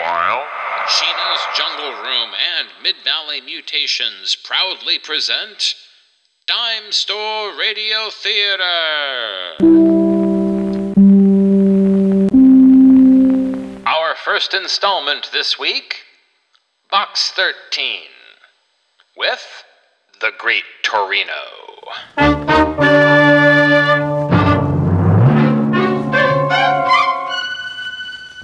while. Sheena's Jungle Room and Mid Valley Mutations proudly present Dime Store Radio Theater. Our first installment this week Box 13 with The Great Torino.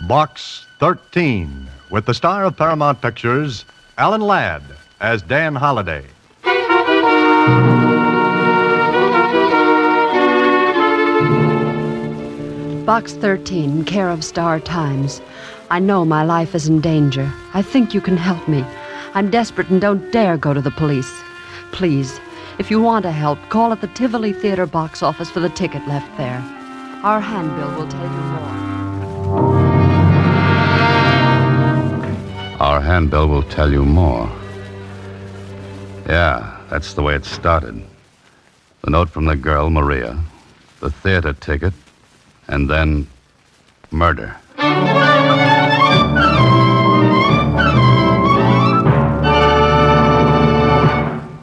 Box 13, with the star of Paramount Pictures, Alan Ladd, as Dan Holliday. Box 13, care of Star Times. I know my life is in danger. I think you can help me. I'm desperate and don't dare go to the police. Please, if you want to help, call at the Tivoli Theater box office for the ticket left there. Our handbill will tell you more. Our handbill will tell you more. Yeah, that's the way it started. The note from the girl, Maria, the theater ticket, and then murder.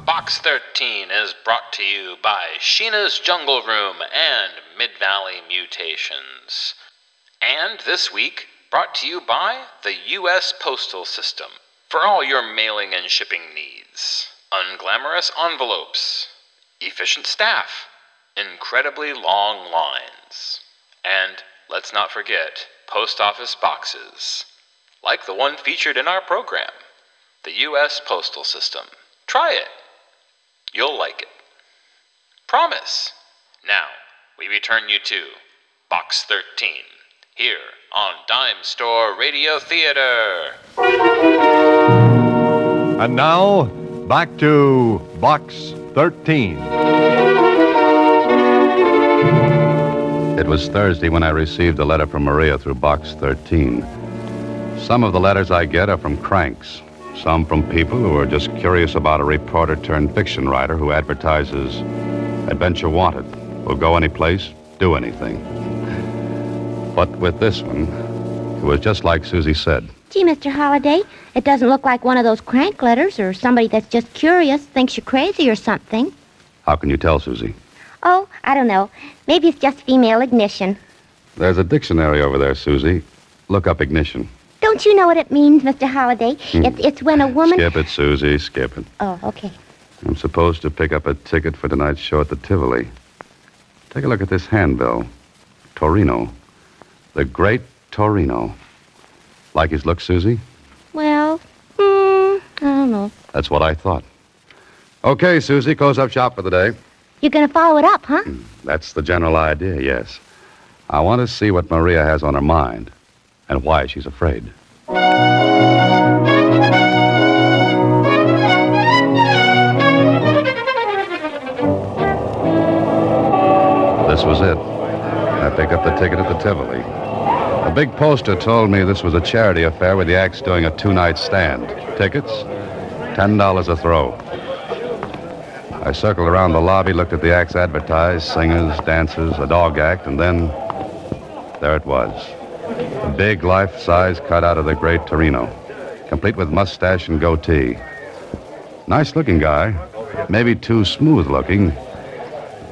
Box 13 is brought to you by Sheena's Jungle Room and Mid Valley Mutations. And this week, brought to you by the U.S. Postal System for all your mailing and shipping needs. Unglamorous envelopes, efficient staff, incredibly long lines. And let's not forget post office boxes, like the one featured in our program the U.S. Postal System. Try it. You'll like it. Promise. Now, we return you to Box 13, here on Dime Store Radio Theater. And now, back to Box 13. It was Thursday when I received a letter from Maria through Box 13. Some of the letters I get are from cranks, some from people who are just curious about a reporter turned fiction writer who advertises Adventure Wanted, will go any place, do anything. But with this one, it was just like Susie said. Gee, Mr. Holliday, it doesn't look like one of those crank letters or somebody that's just curious, thinks you're crazy or something. How can you tell, Susie? Oh, I don't know. Maybe it's just female ignition. There's a dictionary over there, Susie. Look up ignition. Don't you know what it means, Mr. Holliday? Hmm. It's, it's when a woman. Skip it, Susie, skip it. Oh, okay. I'm supposed to pick up a ticket for tonight's show at the Tivoli. Take a look at this handbill. Torino. The great Torino. Like his look, Susie? Well, hmm, I don't know. That's what I thought. Okay, Susie, close up shop for the day. You're going to follow it up, huh? That's the general idea, yes. I want to see what Maria has on her mind and why she's afraid. This was it. I picked up the ticket at the Tivoli. A big poster told me this was a charity affair with the acts doing a two night stand. Tickets? $10 a throw. I circled around the lobby, looked at the acts advertised singers, dancers, a dog act, and then there it was. A big life size cutout of the great Torino, complete with mustache and goatee. Nice looking guy, maybe too smooth looking,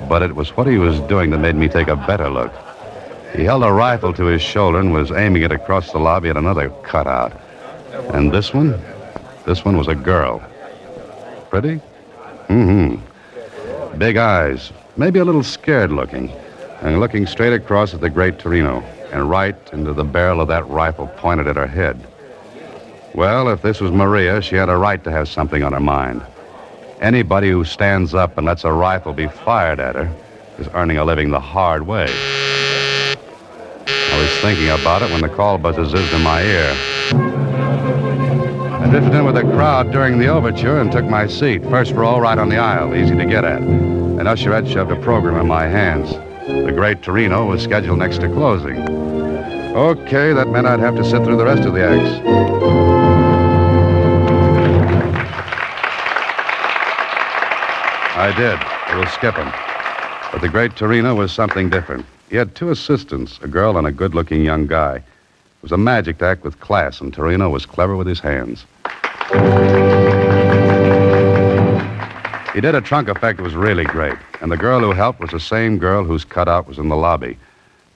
but it was what he was doing that made me take a better look. He held a rifle to his shoulder and was aiming it across the lobby at another cutout. And this one? This one was a girl. Pretty? Mm-hmm. Big eyes, maybe a little scared looking, and looking straight across at the great Torino, and right into the barrel of that rifle pointed at her head. Well, if this was Maria, she had a right to have something on her mind. Anybody who stands up and lets a rifle be fired at her is earning a living the hard way. I was thinking about it when the call buzzer zizzed in my ear. I drifted in with the crowd during the overture and took my seat, first row right on the aisle, easy to get at. An usherette shoved a program in my hands. The great Torino was scheduled next to closing. Okay, that meant I'd have to sit through the rest of the acts. I did. A little skipping. But the great Torino was something different. He had two assistants, a girl and a good looking young guy. It was a magic act with class, and Torino was clever with his hands. He did a trunk effect that was really great, and the girl who helped was the same girl whose cutout was in the lobby.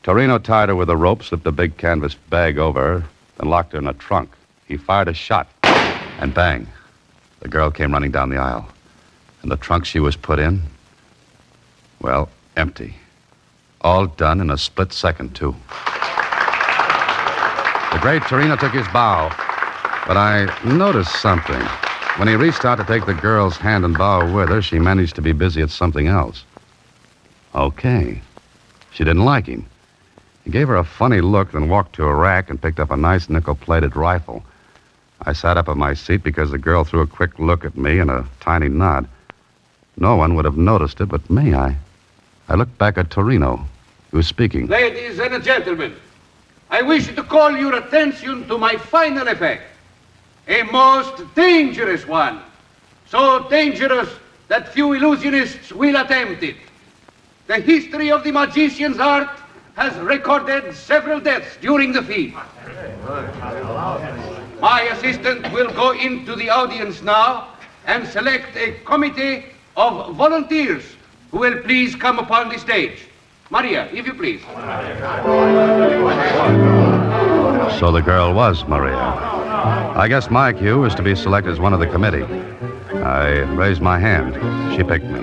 Torino tied her with a rope, slipped a big canvas bag over her, then locked her in a trunk. He fired a shot, and bang, the girl came running down the aisle. And the trunk she was put in, well, empty. All done in a split second, too. The great Torino took his bow, but I noticed something. When he reached out to take the girl's hand and bow with her, she managed to be busy at something else. Okay. She didn't like him. He gave her a funny look, then walked to a rack and picked up a nice nickel plated rifle. I sat up in my seat because the girl threw a quick look at me and a tiny nod. No one would have noticed it but me. I, I looked back at Torino, speaking. Ladies and gentlemen, I wish to call your attention to my final effect. A most dangerous one. So dangerous that few illusionists will attempt it. The history of the magician's art has recorded several deaths during the feat. My assistant will go into the audience now and select a committee of volunteers who will please come upon the stage. Maria, if you please. So the girl was Maria. I guess my cue was to be selected as one of the committee. I raised my hand. She picked me.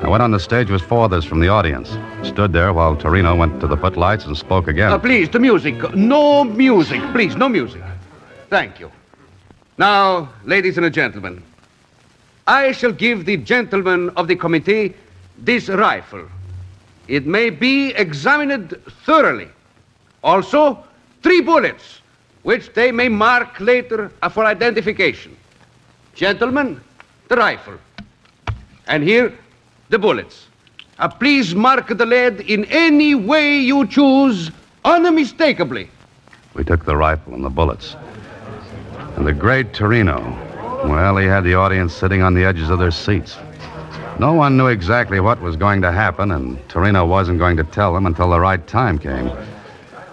I went on the stage with four others from the audience. Stood there while Torino went to the footlights and spoke again. Uh, please, the music. No music. Please, no music. Thank you. Now, ladies and gentlemen, I shall give the gentlemen of the committee this rifle. It may be examined thoroughly. Also, three bullets, which they may mark later for identification. Gentlemen, the rifle. And here, the bullets. Uh, please mark the lead in any way you choose, unmistakably. We took the rifle and the bullets. And the great Torino, well, he had the audience sitting on the edges of their seats. No one knew exactly what was going to happen, and Torino wasn't going to tell them until the right time came.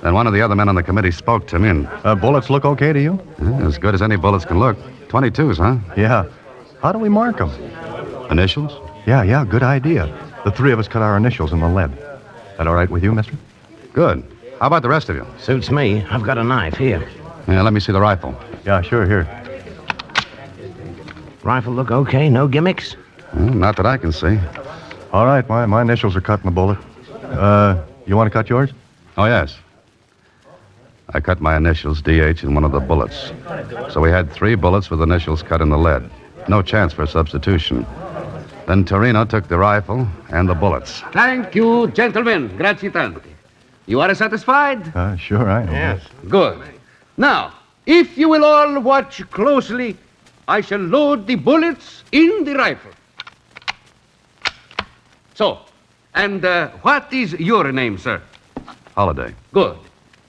Then one of the other men on the committee spoke to me, and Uh, bullets look okay to you? as good as any bullets can look. 22s, huh? Yeah. How do we mark them? Initials? Yeah, yeah, good idea. The three of us cut our initials in the lead. That all right with you, mister? Good. How about the rest of you? Suits me. I've got a knife here. Yeah, let me see the rifle. Yeah, sure, here. Rifle look okay? No gimmicks? Well, not that I can see. All right, my, my initials are cut in the bullet. Uh, you want to cut yours? Oh, yes. I cut my initials, DH, in one of the bullets. So we had three bullets with initials cut in the lead. No chance for substitution. Then Torino took the rifle and the bullets. Thank you, gentlemen. Grazie tanto. You are satisfied? Uh, sure, I am. Yes. Good. Now, if you will all watch closely, I shall load the bullets in the rifle. So, and uh, what is your name, sir? Holliday. Good.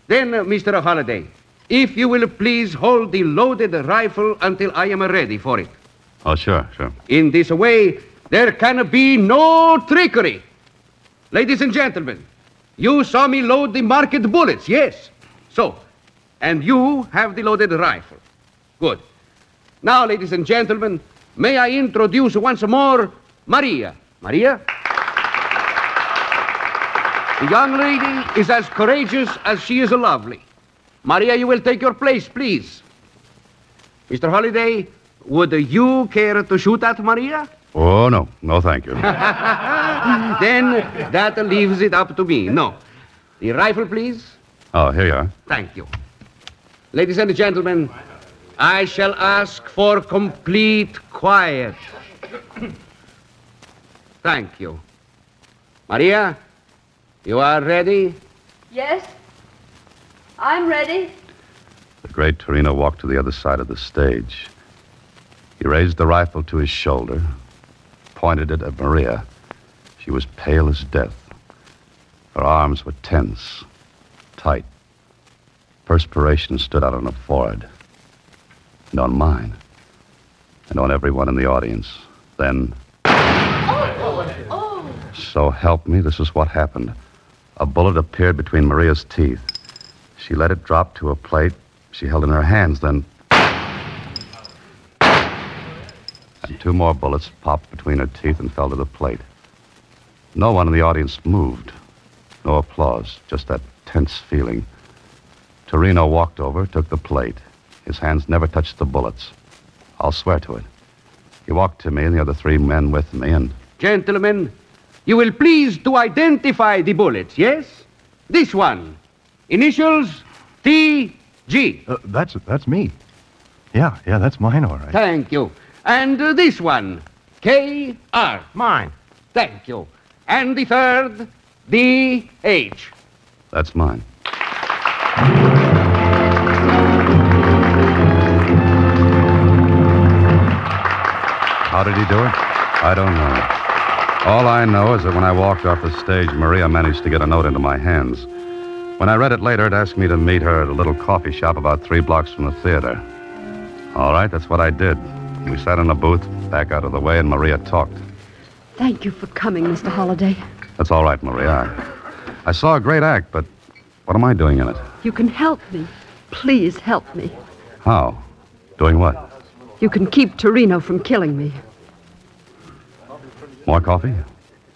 Then, uh, Mr. Holliday, if you will please hold the loaded rifle until I am ready for it. Oh, sure, sure. In this way, there can be no trickery. Ladies and gentlemen, you saw me load the marked bullets, yes? So, and you have the loaded rifle. Good. Now, ladies and gentlemen, may I introduce once more Maria. Maria? The young lady is as courageous as she is lovely. Maria, you will take your place, please. Mr. Holliday, would you care to shoot at Maria? Oh, no. No, thank you. then that leaves it up to me. No. The rifle, please. Oh, here you are. Thank you. Ladies and gentlemen, I shall ask for complete quiet. Thank you. Maria, you are ready? Yes? I'm ready. The great Torino walked to the other side of the stage. He raised the rifle to his shoulder, pointed it at Maria. She was pale as death. Her arms were tense, tight. Perspiration stood out on her forehead, and on mine, and on everyone in the audience. Then. Oh, oh. So help me, this is what happened. A bullet appeared between Maria's teeth. She let it drop to a plate she held in her hands, then. And two more bullets popped between her teeth and fell to the plate. No one in the audience moved. No applause, just that tense feeling. Torino walked over, took the plate. His hands never touched the bullets. I'll swear to it. He walked to me and the other three men with me, and Gentlemen, you will please to identify the bullets, yes? This one. Initials T.G. Uh, that's that's me. Yeah, yeah, that's mine, all right. Thank you. And uh, this one. K.R. Mine. Thank you. And the third, D.H. that's mine. How did he do it? I don't know. All I know is that when I walked off the stage, Maria managed to get a note into my hands. When I read it later, it asked me to meet her at a little coffee shop about three blocks from the theater. All right, that's what I did. We sat in a booth, back out of the way, and Maria talked. Thank you for coming, Mr. Holliday. That's all right, Maria. I, I saw a great act, but what am I doing in it? You can help me. Please help me. How? Doing what? You can keep Torino from killing me. More coffee?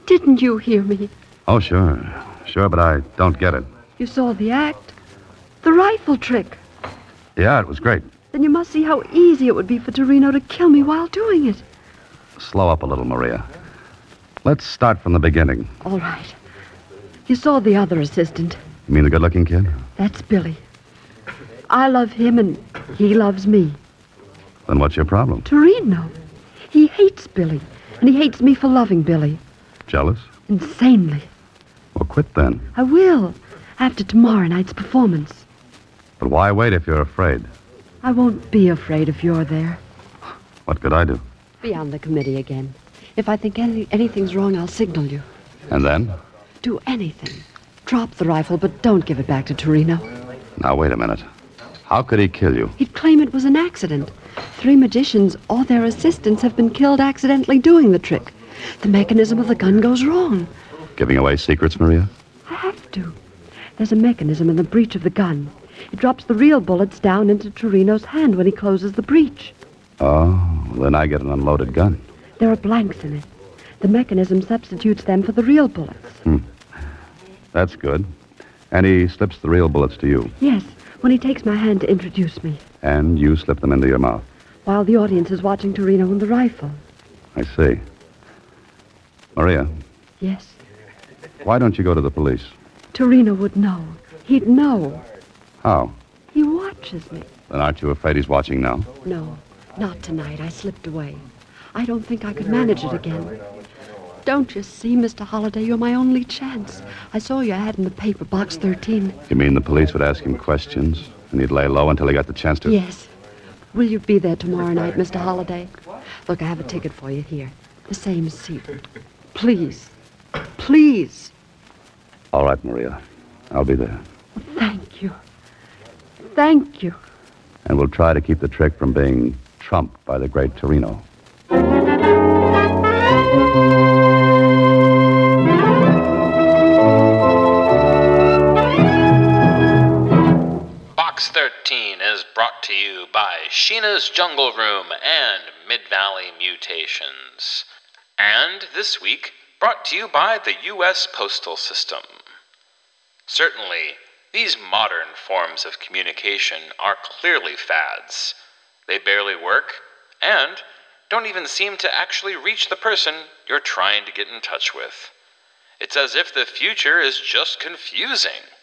Didn't you hear me? Oh, sure. Sure, but I don't get it. You saw the act. The rifle trick. Yeah, it was great. Then you must see how easy it would be for Torino to kill me while doing it. Slow up a little, Maria. Let's start from the beginning. All right. You saw the other assistant. You mean the good looking kid? That's Billy. I love him and he loves me. Then what's your problem? Torino. He hates Billy, and he hates me for loving Billy. Jealous? Insanely. Well, quit then. I will, after tomorrow night's performance. But why wait if you're afraid? I won't be afraid if you're there. What could I do? Be on the committee again. If I think any, anything's wrong, I'll signal you. And then? Do anything. Drop the rifle, but don't give it back to Torino. Now, wait a minute. How could he kill you? He'd claim it was an accident. Three magicians or their assistants have been killed accidentally doing the trick. The mechanism of the gun goes wrong. Giving away secrets, Maria? I have to. There's a mechanism in the breech of the gun. It drops the real bullets down into Torino's hand when he closes the breech. Oh, then I get an unloaded gun. There are blanks in it. The mechanism substitutes them for the real bullets. Hmm. That's good. And he slips the real bullets to you. Yes, when he takes my hand to introduce me, And you slip them into your mouth. while the audience is watching Torino and the rifle. I see. Maria, Yes, why don't you go to the police? Torino would know. He'd know. How? He watches me. Then aren't you afraid he's watching now? No, not tonight. I slipped away. I don't think I could manage it again. Don't you see, Mr. Holliday, you're my only chance. I saw your ad in the paper, box 13. You mean the police would ask him questions, and he'd lay low until he got the chance to. Yes. Will you be there tomorrow night, Mr. Holliday? Look, I have a ticket for you here. The same seat. Please. Please. All right, Maria. I'll be there. Thank you. Thank you. And we'll try to keep the trick from being trumped by the great Torino. Box 13 is brought to you by Sheena's Jungle Room and Mid Valley Mutations. And this week, brought to you by the U.S. Postal System. Certainly, these modern forms of communication are clearly fads. They barely work and don't even seem to actually reach the person you're trying to get in touch with. It's as if the future is just confusing.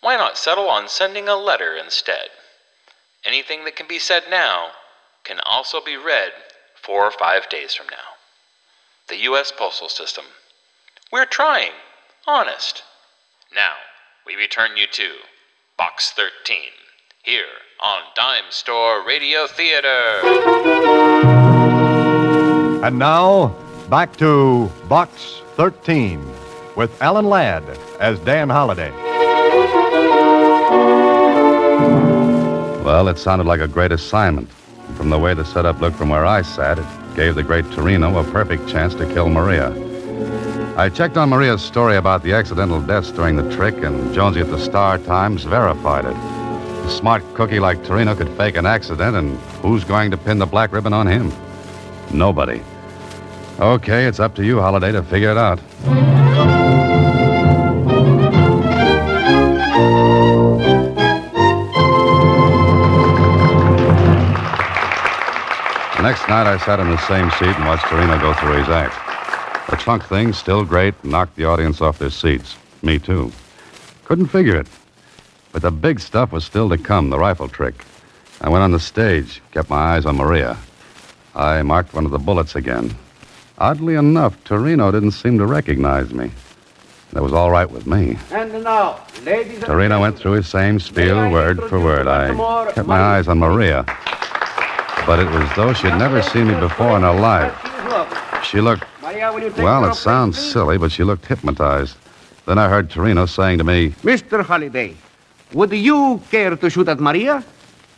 Why not settle on sending a letter instead? Anything that can be said now can also be read four or five days from now. The U.S. Postal System. We're trying. Honest. Now, we return you to Box 13, here on Dime Store Radio Theater. And now, back to Box 13 with Alan Ladd as Dan Holliday. Well, it sounded like a great assignment. And from the way the setup looked from where I sat, it gave the great Torino a perfect chance to kill Maria. I checked on Maria's story about the accidental deaths during the trick, and Jonesy at the Star Times verified it. A smart cookie like Torino could fake an accident, and who's going to pin the black ribbon on him? Nobody. Okay, it's up to you, Holliday, to figure it out. Night, I sat in the same seat and watched Torino go through his act. The trunk thing, still great, knocked the audience off their seats. Me, too. Couldn't figure it. But the big stuff was still to come, the rifle trick. I went on the stage, kept my eyes on Maria. I marked one of the bullets again. Oddly enough, Torino didn't seem to recognize me. That was all right with me. And now, ladies Torino went through his same spiel, word for word. I kept my eyes on Maria. But it was as though she'd never seen me before in her life. She looked, well, it sounds silly, but she looked hypnotized. Then I heard Torino saying to me, Mr. Holliday, would you care to shoot at Maria?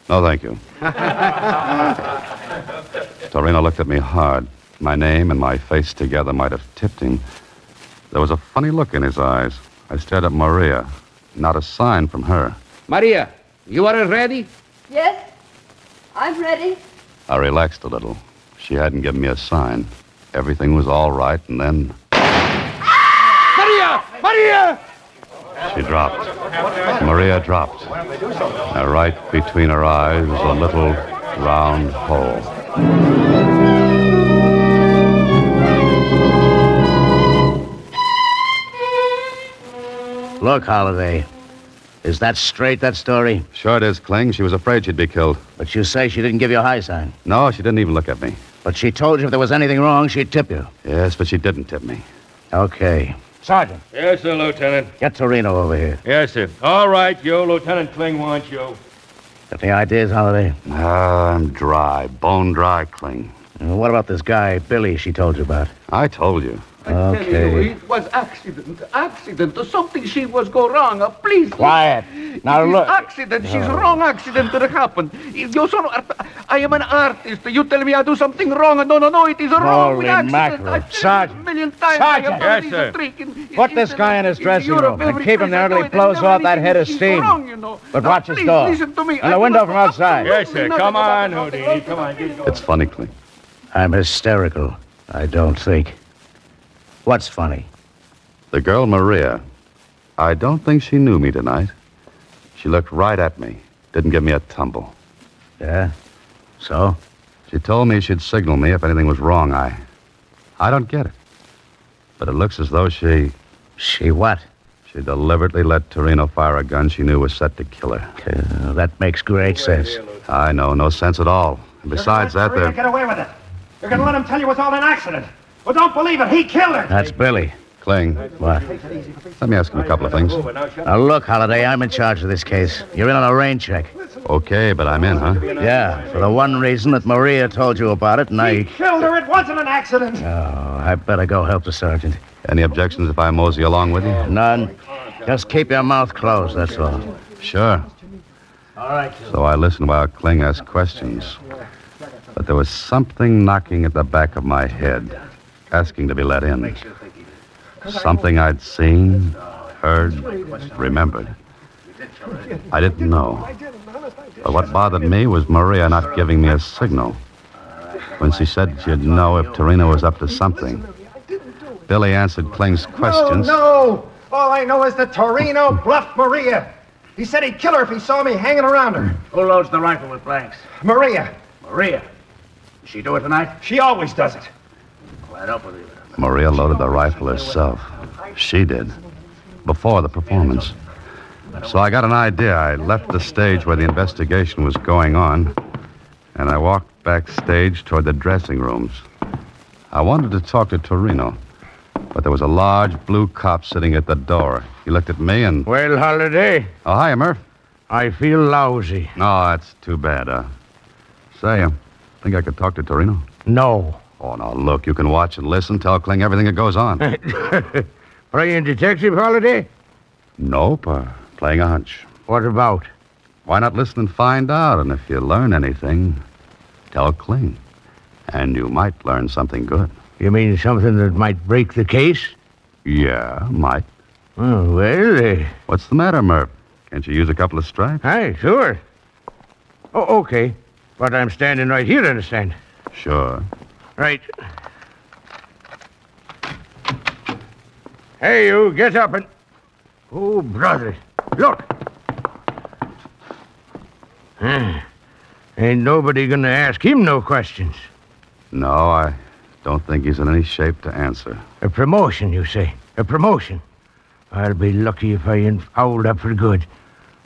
No, thank you. Torino looked at me hard. My name and my face together might have tipped him. There was a funny look in his eyes. I stared at Maria. Not a sign from her. Maria, you are ready? Yes, I'm ready. I relaxed a little. She hadn't given me a sign. Everything was all right, and then Maria! Maria! she dropped. Maria dropped. And right between her eyes was a little round hole. Look, Holliday. Is that straight, that story? Sure it is, Kling. She was afraid she'd be killed. But you say she didn't give you a high sign. No, she didn't even look at me. But she told you if there was anything wrong, she'd tip you. Yes, but she didn't tip me. Okay. Sergeant, Yes, sir, Lieutenant. get Torino over here. Yes, sir. All right, Joe. Lieutenant Kling wants you. Got any ideas, Holliday? Ah, I'm dry, bone dry, Kling. What about this guy, Billy, she told you about? I told you. I tell you, Okay. it was accident. Accident. Something she was go wrong. Uh, please. Quiet. Now It is look. Accident. She's wrong accident that happened. If You son, I am an artist. You tell me I do something wrong. No, no, no. It is wrong. Holy mackerel. I've said it Sergeant. a million times. Sergeant. I have Yes, sir. trick in- Put in- this in- guy in his dressing Europe, room and keep him there I until he blows off that head of she's steam. Wrong, you know. But Now, watch his door. Listen to me. And the window from outside. Yes, sir. Come on. Houdini. Come on. It's funny, Kling. I'm hysterical. I don't think. What's funny? The girl, Maria, I don't think she knew me tonight. She looked right at me, didn't give me a tumble. Yeah? So? She told me she'd signal me if anything was wrong. I. I don't get it. But it looks as though she. She what? She deliberately let Torino fire a gun she knew was set to kill her. Uh, that makes great sense. I know, no sense at all. And besides that, Maria there. get away with it. You're going to let him tell you it's all an accident. Well, don't believe it. He killed her. That's Billy. Kling, What? let me ask him a couple of things. Now, look, Holliday, I'm in charge of this case. You're in on a rain check. Okay, but I'm in, huh? Yeah, for the one reason that Maria told you about it, and He I. killed her. It wasn't an accident. Oh, I better go help the sergeant. Any objections if I mosey along with you? None. Just keep your mouth closed, that's all. Sure. All right. So I listened while Kling asked questions. But there was something knocking at the back of my head, asking to be let in. Something I'd seen, heard, remembered. I didn't know. But what bothered me was Maria not giving me a signal. When she said she'd know if Torino was up to something. Billy answered Kling's questions. No, no. All I know is that Torino bluffed Maria. He said he'd kill her if he saw me hanging around her. Who loads the rifle with blanks? Maria. Maria. Did she do it tonight? She always does it. I don't believe it. Maria loaded the rifle herself. She did. Before the performance. So I got an idea. I left the stage where the investigation was going on, and I walked backstage toward the dressing rooms. I wanted to talk to Torino, but there was a large blue cop sitting at the door. He looked at me and. Well, Holliday, Oh, hi, Murph. I feel lousy. No, that's too bad. Uh, say, I think I could talk to Torino. No. Oh, now, look, you can watch and listen, tell Kling everything that goes on. Playing detective, Holliday? nope, uh, playing a hunch. What about? Why not listen and find out? And if you learn anything, tell Kling. And you might learn something good. You mean something that might break the case? Yeah, might. Oh, well, uh, What's the matter, Murph? Can't you use a couple of stripes? Aye, sure. Oh, okay. But I'm standing right here, understand? Sure. Right. Hey, you, get up and. Oh, brother. Look. Huh. Ain't nobody gonna ask him no questions. No, I don't think he's in any shape to answer. A promotion, you say? A promotion? I'll be lucky if I ain't fouled up for good.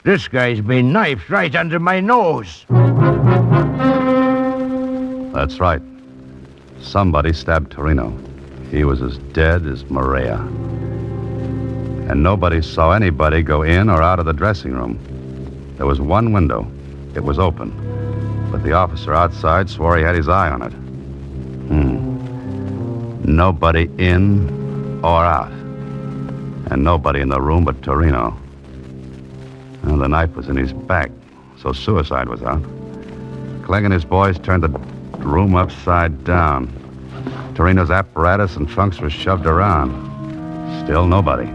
This guy's been knifed right under my nose. That's right. Somebody stabbed Torino. He was as dead as Maria. And nobody saw anybody go in or out of the dressing room. There was one window. It was open. But the officer outside swore he had his eye on it. Hmm. Nobody in or out. And nobody in the room but Torino. Well, the knife was in his back, so suicide was out. Kling and his boys turned the room upside down. Torino's apparatus and trunks were shoved around. Still nobody.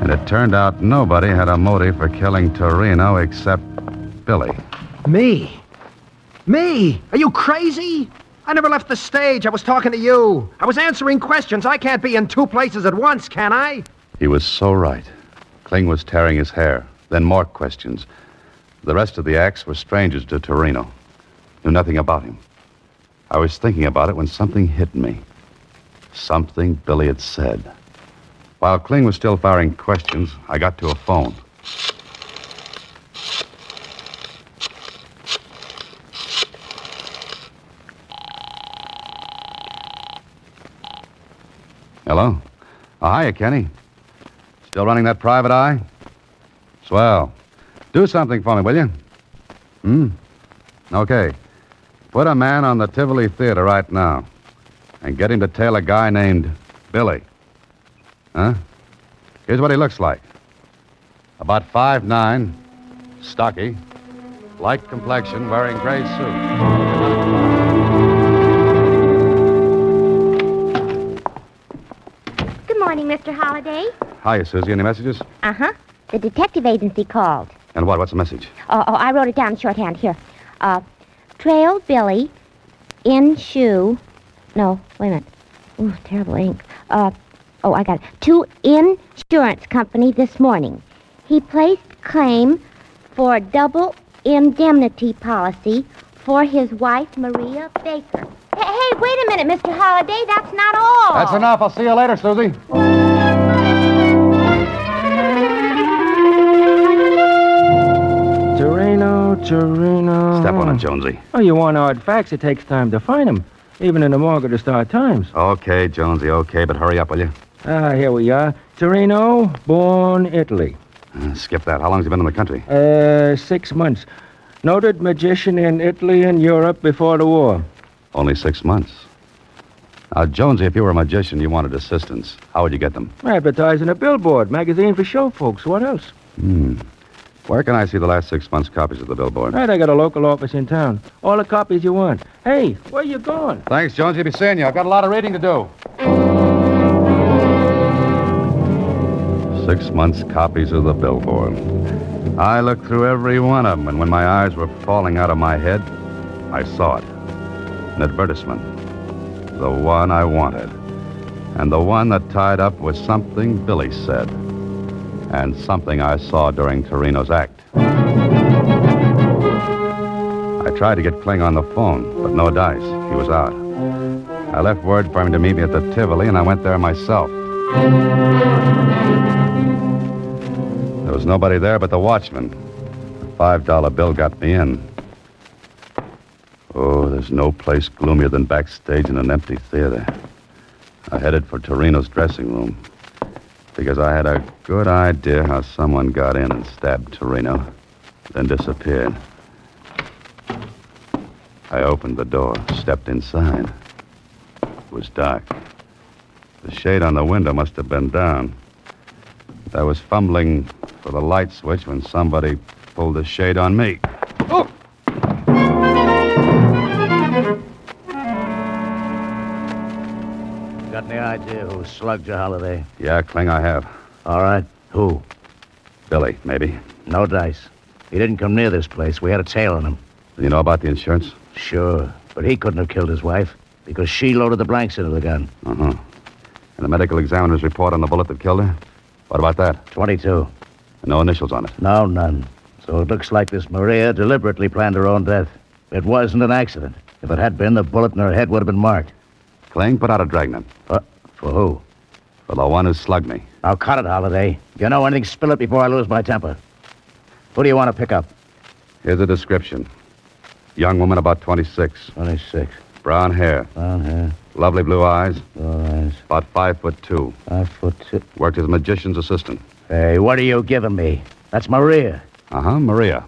And it turned out nobody had a motive for killing Torino except Billy. Me? Me? Are you crazy? I never left the stage. I was talking to you. I was answering questions. I can't be in two places at once, can I? He was so right. Kling was tearing his hair. Then more questions. The rest of the acts were strangers to Torino. Knew nothing about him. I was thinking about it when something hit me. Something Billy had said. While Kling was still firing questions, I got to a phone. Hello? Oh, hiya, Kenny. Still running that private eye? Swell. Do something for me, will you? Hmm? Okay. Put a man on the Tivoli Theater right now and get him to tail a guy named Billy. Huh? Here's what he looks like about five nine, stocky, light complexion, wearing gray suit. Good morning, Mr. Holliday. Hiya, Susie. Any messages? Uh huh. The detective agency called. And what? What's the message? Oh, oh, I wrote it down in shorthand here. Uh, trailed Billy in shoe. No, wait a minute. Ooh, terrible ink. Uh, oh, I got it. To insurance company this morning. He placed claim for double indemnity policy for his wife, Maria Baker. Hey, hey, wait a minute, Mr. Holliday. That's not all. That's enough. I'll see you later, Susie. Torino, Torino. Step on it, Jonesy. Oh, you want hard facts? It takes time to find them, even in the morgue of the Star Times. Okay, Jonesy, okay, but hurry up, will you? Ah, here we are. Torino, born Italy. Uh, skip that. How long's he been in the country? Uh, six months. Noted magician in Italy and Europe before the war. Only six months. Now, Jonesy, if you were a magician, you wanted assistants. How would you get them? Advertising a billboard, magazine for show folks. What else? Hmm. Where can I see the last six months' copies of the billboard? Right, I got a local office in town. All the copies you want. Hey, where you going? Thanks, Jonesy. Be seeing you. I've got a lot of reading to do. Six months' copies of the billboard. I looked through every one of them, and when my eyes were falling out of my head, I saw it. An advertisement. The one I wanted. And the one that tied up with something Billy said. And something I saw during Torino's act. I tried to get Kling on the phone, but no dice. He was out. I left word for him to meet me at the Tivoli, and I went there myself. There was nobody there but the watchman. The five dollar bill got me in. Oh, there's no place gloomier than backstage in an empty theater. I headed for Torino's dressing room because I had a good idea how someone got in and stabbed Torino, then disappeared. I opened the door, stepped inside. It was dark. The shade on the window must have been down. I was fumbling for the light switch when somebody pulled the shade on me. Idea who slugged your holiday? Yeah, Kling, I have. All right. Who? Billy, maybe. No dice. He didn't come near this place. We had a tail on him. You know about the insurance? Sure. But he couldn't have killed his wife because she loaded the blanks into the gun. Uh huh. And the medical examiner's report on the bullet that killed her? What about that? 22. No initials on it. No, none. So it looks like this Maria deliberately planned her own death. It wasn't an accident. If it had been, the bullet in her head would have been marked. Kling, put out a dragnet. Uh, for who? For the one who slugged me. Now cut it, Holliday. If you know anything, spill it before I lose my temper. Who do you want to pick up? Here's a description. Young woman about 26. 26. Brown hair. Brown hair. Lovely blue eyes. Blue eyes. About five foot two. Five foot two. Worked as a magician's assistant. Hey, what are you giving me? That's Maria. Uh huh, Maria.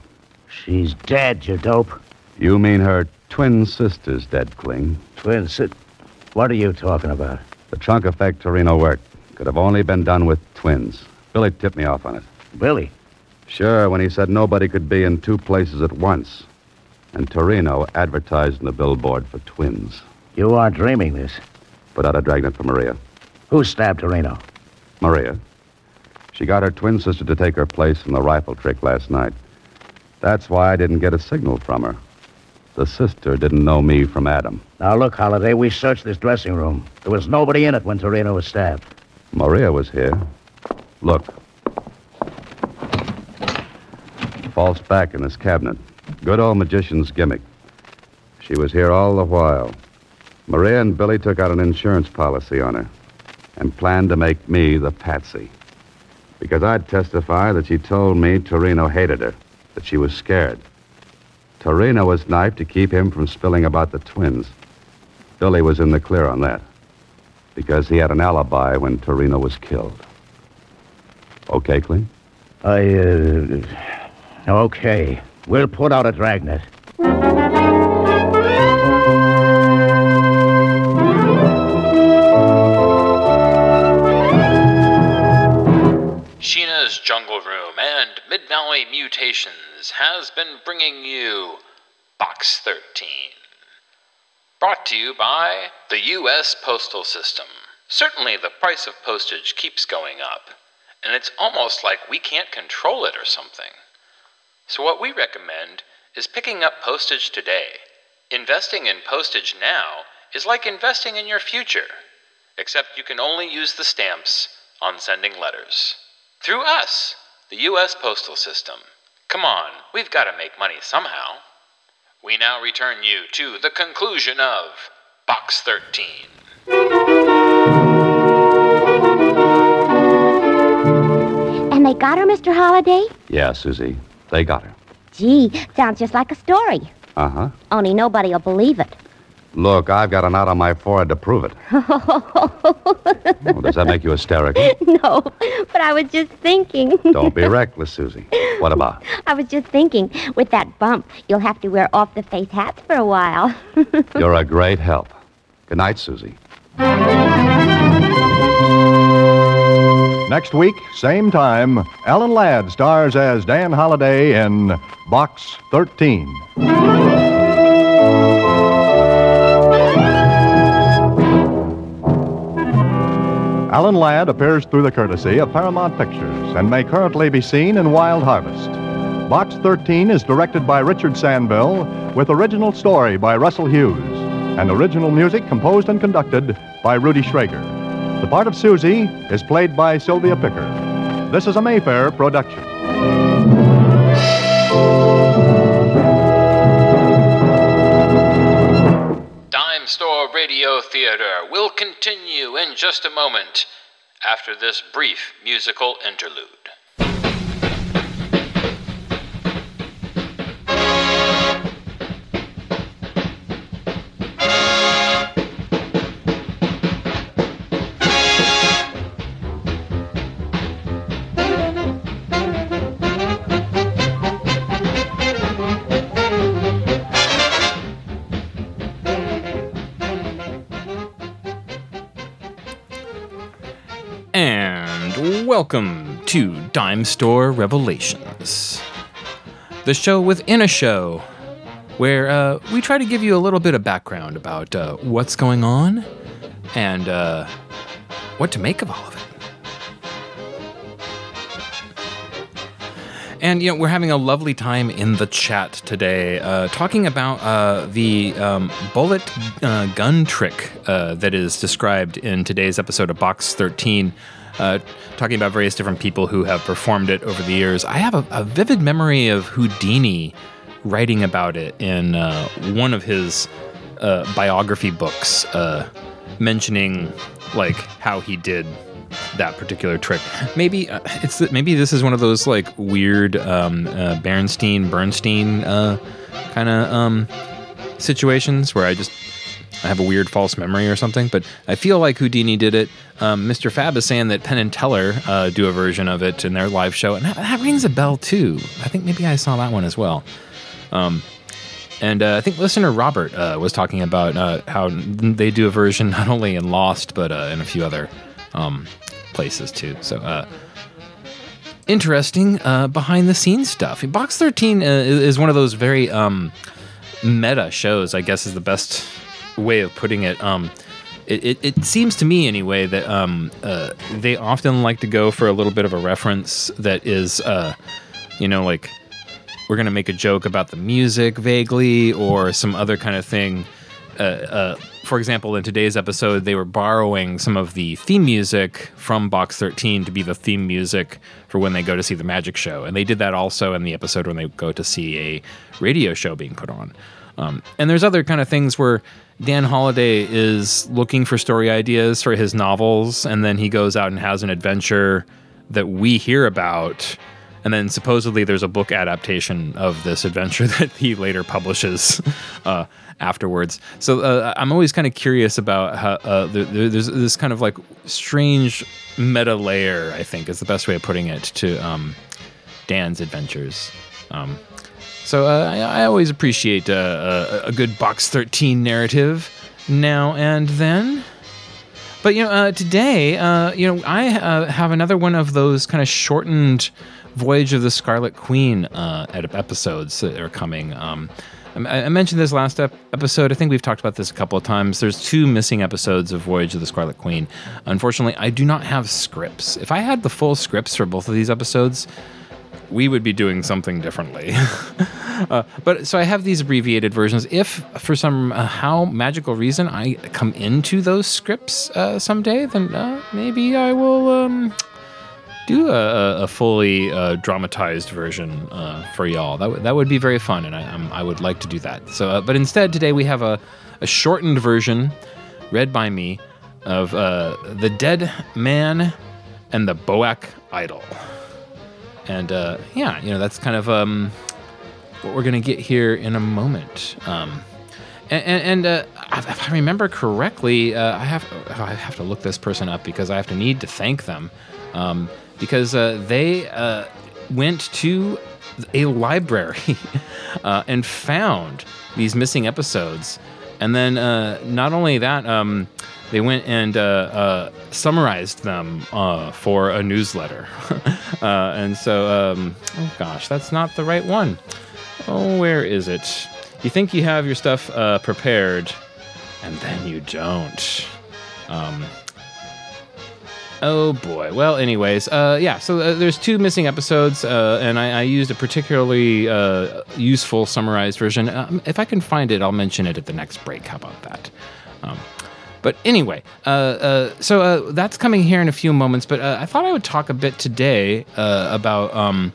She's dead, you dope. You mean her twin sister's dead, Kling? Twin sit. What are you talking about? The trunk effect Torino worked could have only been done with twins. Billy tipped me off on it. Billy? Sure, when he said nobody could be in two places at once. And Torino advertised in the billboard for twins. You aren't dreaming this. Put out a dragnet for Maria. Who stabbed Torino? Maria. She got her twin sister to take her place in the rifle trick last night. That's why I didn't get a signal from her. The sister didn't know me from Adam. Now, look, Holliday, we searched this dressing room. There was nobody in it when Torino was stabbed. Maria was here. Look. False back in this cabinet. Good old magician's gimmick. She was here all the while. Maria and Billy took out an insurance policy on her and planned to make me the patsy. Because I'd testify that she told me Torino hated her, that she was scared. Torino was knifed to keep him from spilling about the twins. Billy was in the clear on that because he had an alibi when Torino was killed. Okay, Clem? I, uh. Okay. We'll put out a dragnet. Sheena's Jungle Room and Mid Valley Mutations has been bringing you Box 13. Brought to you by the U.S. Postal System. Certainly, the price of postage keeps going up, and it's almost like we can't control it or something. So, what we recommend is picking up postage today. Investing in postage now is like investing in your future, except you can only use the stamps on sending letters. Through us, the U.S. Postal System. Come on, we've got to make money somehow. We now return you to the conclusion of Box 13. And they got her, Mr. Holliday? Yeah, Susie. They got her. Gee, sounds just like a story. Uh huh. Only nobody will believe it. Look, I've got a knot on my forehead to prove it. Oh, does that make you hysterical? no, but I was just thinking. Don't be reckless, Susie. What about? I was just thinking, with that bump, you'll have to wear off the face hats for a while. You're a great help. Good night, Susie. Next week, same time, Alan Ladd stars as Dan Holliday in Box 13. Alan Ladd appears through the courtesy of Paramount Pictures and may currently be seen in Wild Harvest. Box 13 is directed by Richard Sanville with original story by Russell Hughes and original music composed and conducted by Rudy Schrager. The part of Susie is played by Sylvia Picker. This is a Mayfair production. Radio Theater will continue in just a moment after this brief musical interlude. Welcome to Dime Store Revelations, the show within a show where uh, we try to give you a little bit of background about uh, what's going on and uh, what to make of all of it. And you know we're having a lovely time in the chat today, uh, talking about uh, the um, bullet uh, gun trick that is described in today's episode of Box 13. Uh, talking about various different people who have performed it over the years. I have a, a vivid memory of Houdini writing about it in uh, one of his biography books, mentioning like how he did that particular trick. Maybe uh, it's maybe this is one of those like weird um, uh, Bernstein Bernstein uh, kind of um, situations where I just I have a weird false memory or something. But I feel like Houdini did it. Um, Mr. Fab is saying that Penn and Teller uh, do a version of it in their live show, and that, that, rings a bell too. I think maybe I saw that one as well. Um, and uh, I think listener Robert uh, was talking about uh, how they do a version not only in Lost but uh, in a few other um, places too. So, uh, interesting behind the scenes stuff. Box 13 uh, is one of those very um, meta shows, I guess is the best way of putting it. Um, it, it, it, seems to me, anyway, that um, uh, they often like to go for a little bit of a reference that is, uh, you know, like we're going to make a joke about the music vaguely or some other kind of thing. Uh, uh, for example, in today's episode, they were borrowing some of the theme music from Box 13 to be the theme music for when they go to see the magic show. And they did that also in the episode when they go to see a radio show being put on. Um, and there's other kind of things where Dan Holliday is looking for story ideas for his novels, and then he goes out and has an adventure that we hear about. And then supposedly there's a book adaptation of this adventure that he later publishes. Uh, afterwards. So uh, I'm always kind of curious about how uh, there, there's this kind of like strange meta layer. I think is the best way of putting it to um, Dan's adventures. Um, so uh, I, I, always appreciate uh, a, a, good box 13 narrative now and then. But you know, uh, today, uh, you know, I have another one of those kind of shortened Voyage of the Scarlet Queen episodes that are coming. Um, I, mentioned this last episode. I think we've talked about this a couple of times. There's two missing episodes of Voyage of the Scarlet Queen. Unfortunately, I do not have scripts. If I had the full scripts for both of these episodes, we would be doing something differently. uh, but so I have these abbreviated versions. If for some uh, how magical reason I come into those scripts uh, someday, then uh, maybe I will. Um, do a, a fully uh, dramatized version uh, for y'all. That, w- that would be very fun, and I, um, I would like to do that. So, but instead, today we have a, a shortened version, read by me, of The Dead Man and the Boak Idol. And uh, yeah, you know, that's kind of um, what we're to get here in a moment. Um, and, and uh, if I remember correctly, uh, I have I have to look this person up because I have to need to thank them. Um, because uh, they uh, went to a library uh, and found these missing episodes. And then uh, not only that, um, they went and uh, uh, summarized them for a newsletter. and so, um, oh gosh, that's not the right one. Oh, where is it? You think you have your stuff prepared, and then you don't. Um, Oh boy. Well, anyways, uh, yeah. So uh, there's two missing episodes, uh, and I, I, used a particularly uh, useful summarized version. Um, if I can find it, I'll mention it at the next break. How about that? But anyway, uh, uh, so that's coming here in a few moments. But I thought I would talk a bit today about. Um,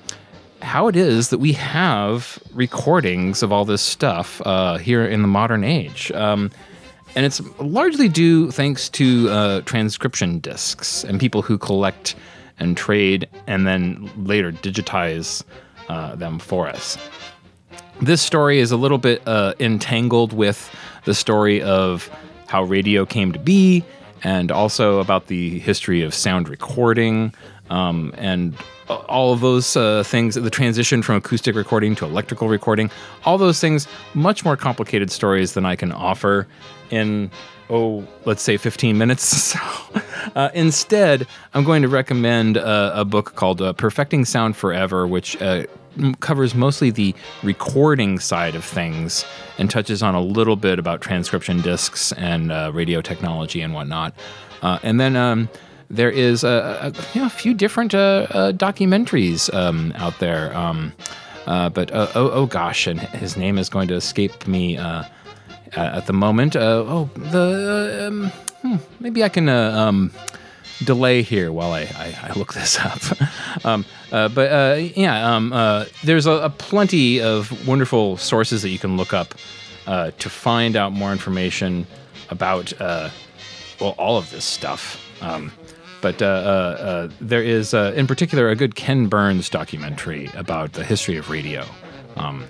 how it is that we have recordings of all this stuff here in the modern age. Um, and it's largely due thanks to uh, transcription discs and people who collect and trade and then later digitize uh, them for us. This story is a little bit uh, entangled with the story of how radio came to be and also about the history of sound recording um, and all of those uh, things, the transition from acoustic recording to electrical recording, all those things, much more complicated stories than I can offer in, oh, let's say 15 minutes. So uh, instead, I'm going to recommend uh, a book called uh, Perfecting Sound Forever, which uh, covers mostly the recording side of things and touches on a little bit about transcription discs and uh, radio technology and whatnot. Uh, and then um, there is a, a, you know, a few different uh, uh, documentaries um, out there. Um, uh, but uh, oh, oh gosh, and his name is going to escape me at the moment. Oh, the um, hmm, maybe I can um, delay here while I, I, I look this up. um, uh, but uh, yeah, um, uh, there's a, a plenty of wonderful sources that you can look up uh, to find out more information about uh, well all of this stuff. Um, but uh, there is, in particular, a good Ken Burns documentary about the history of radio um,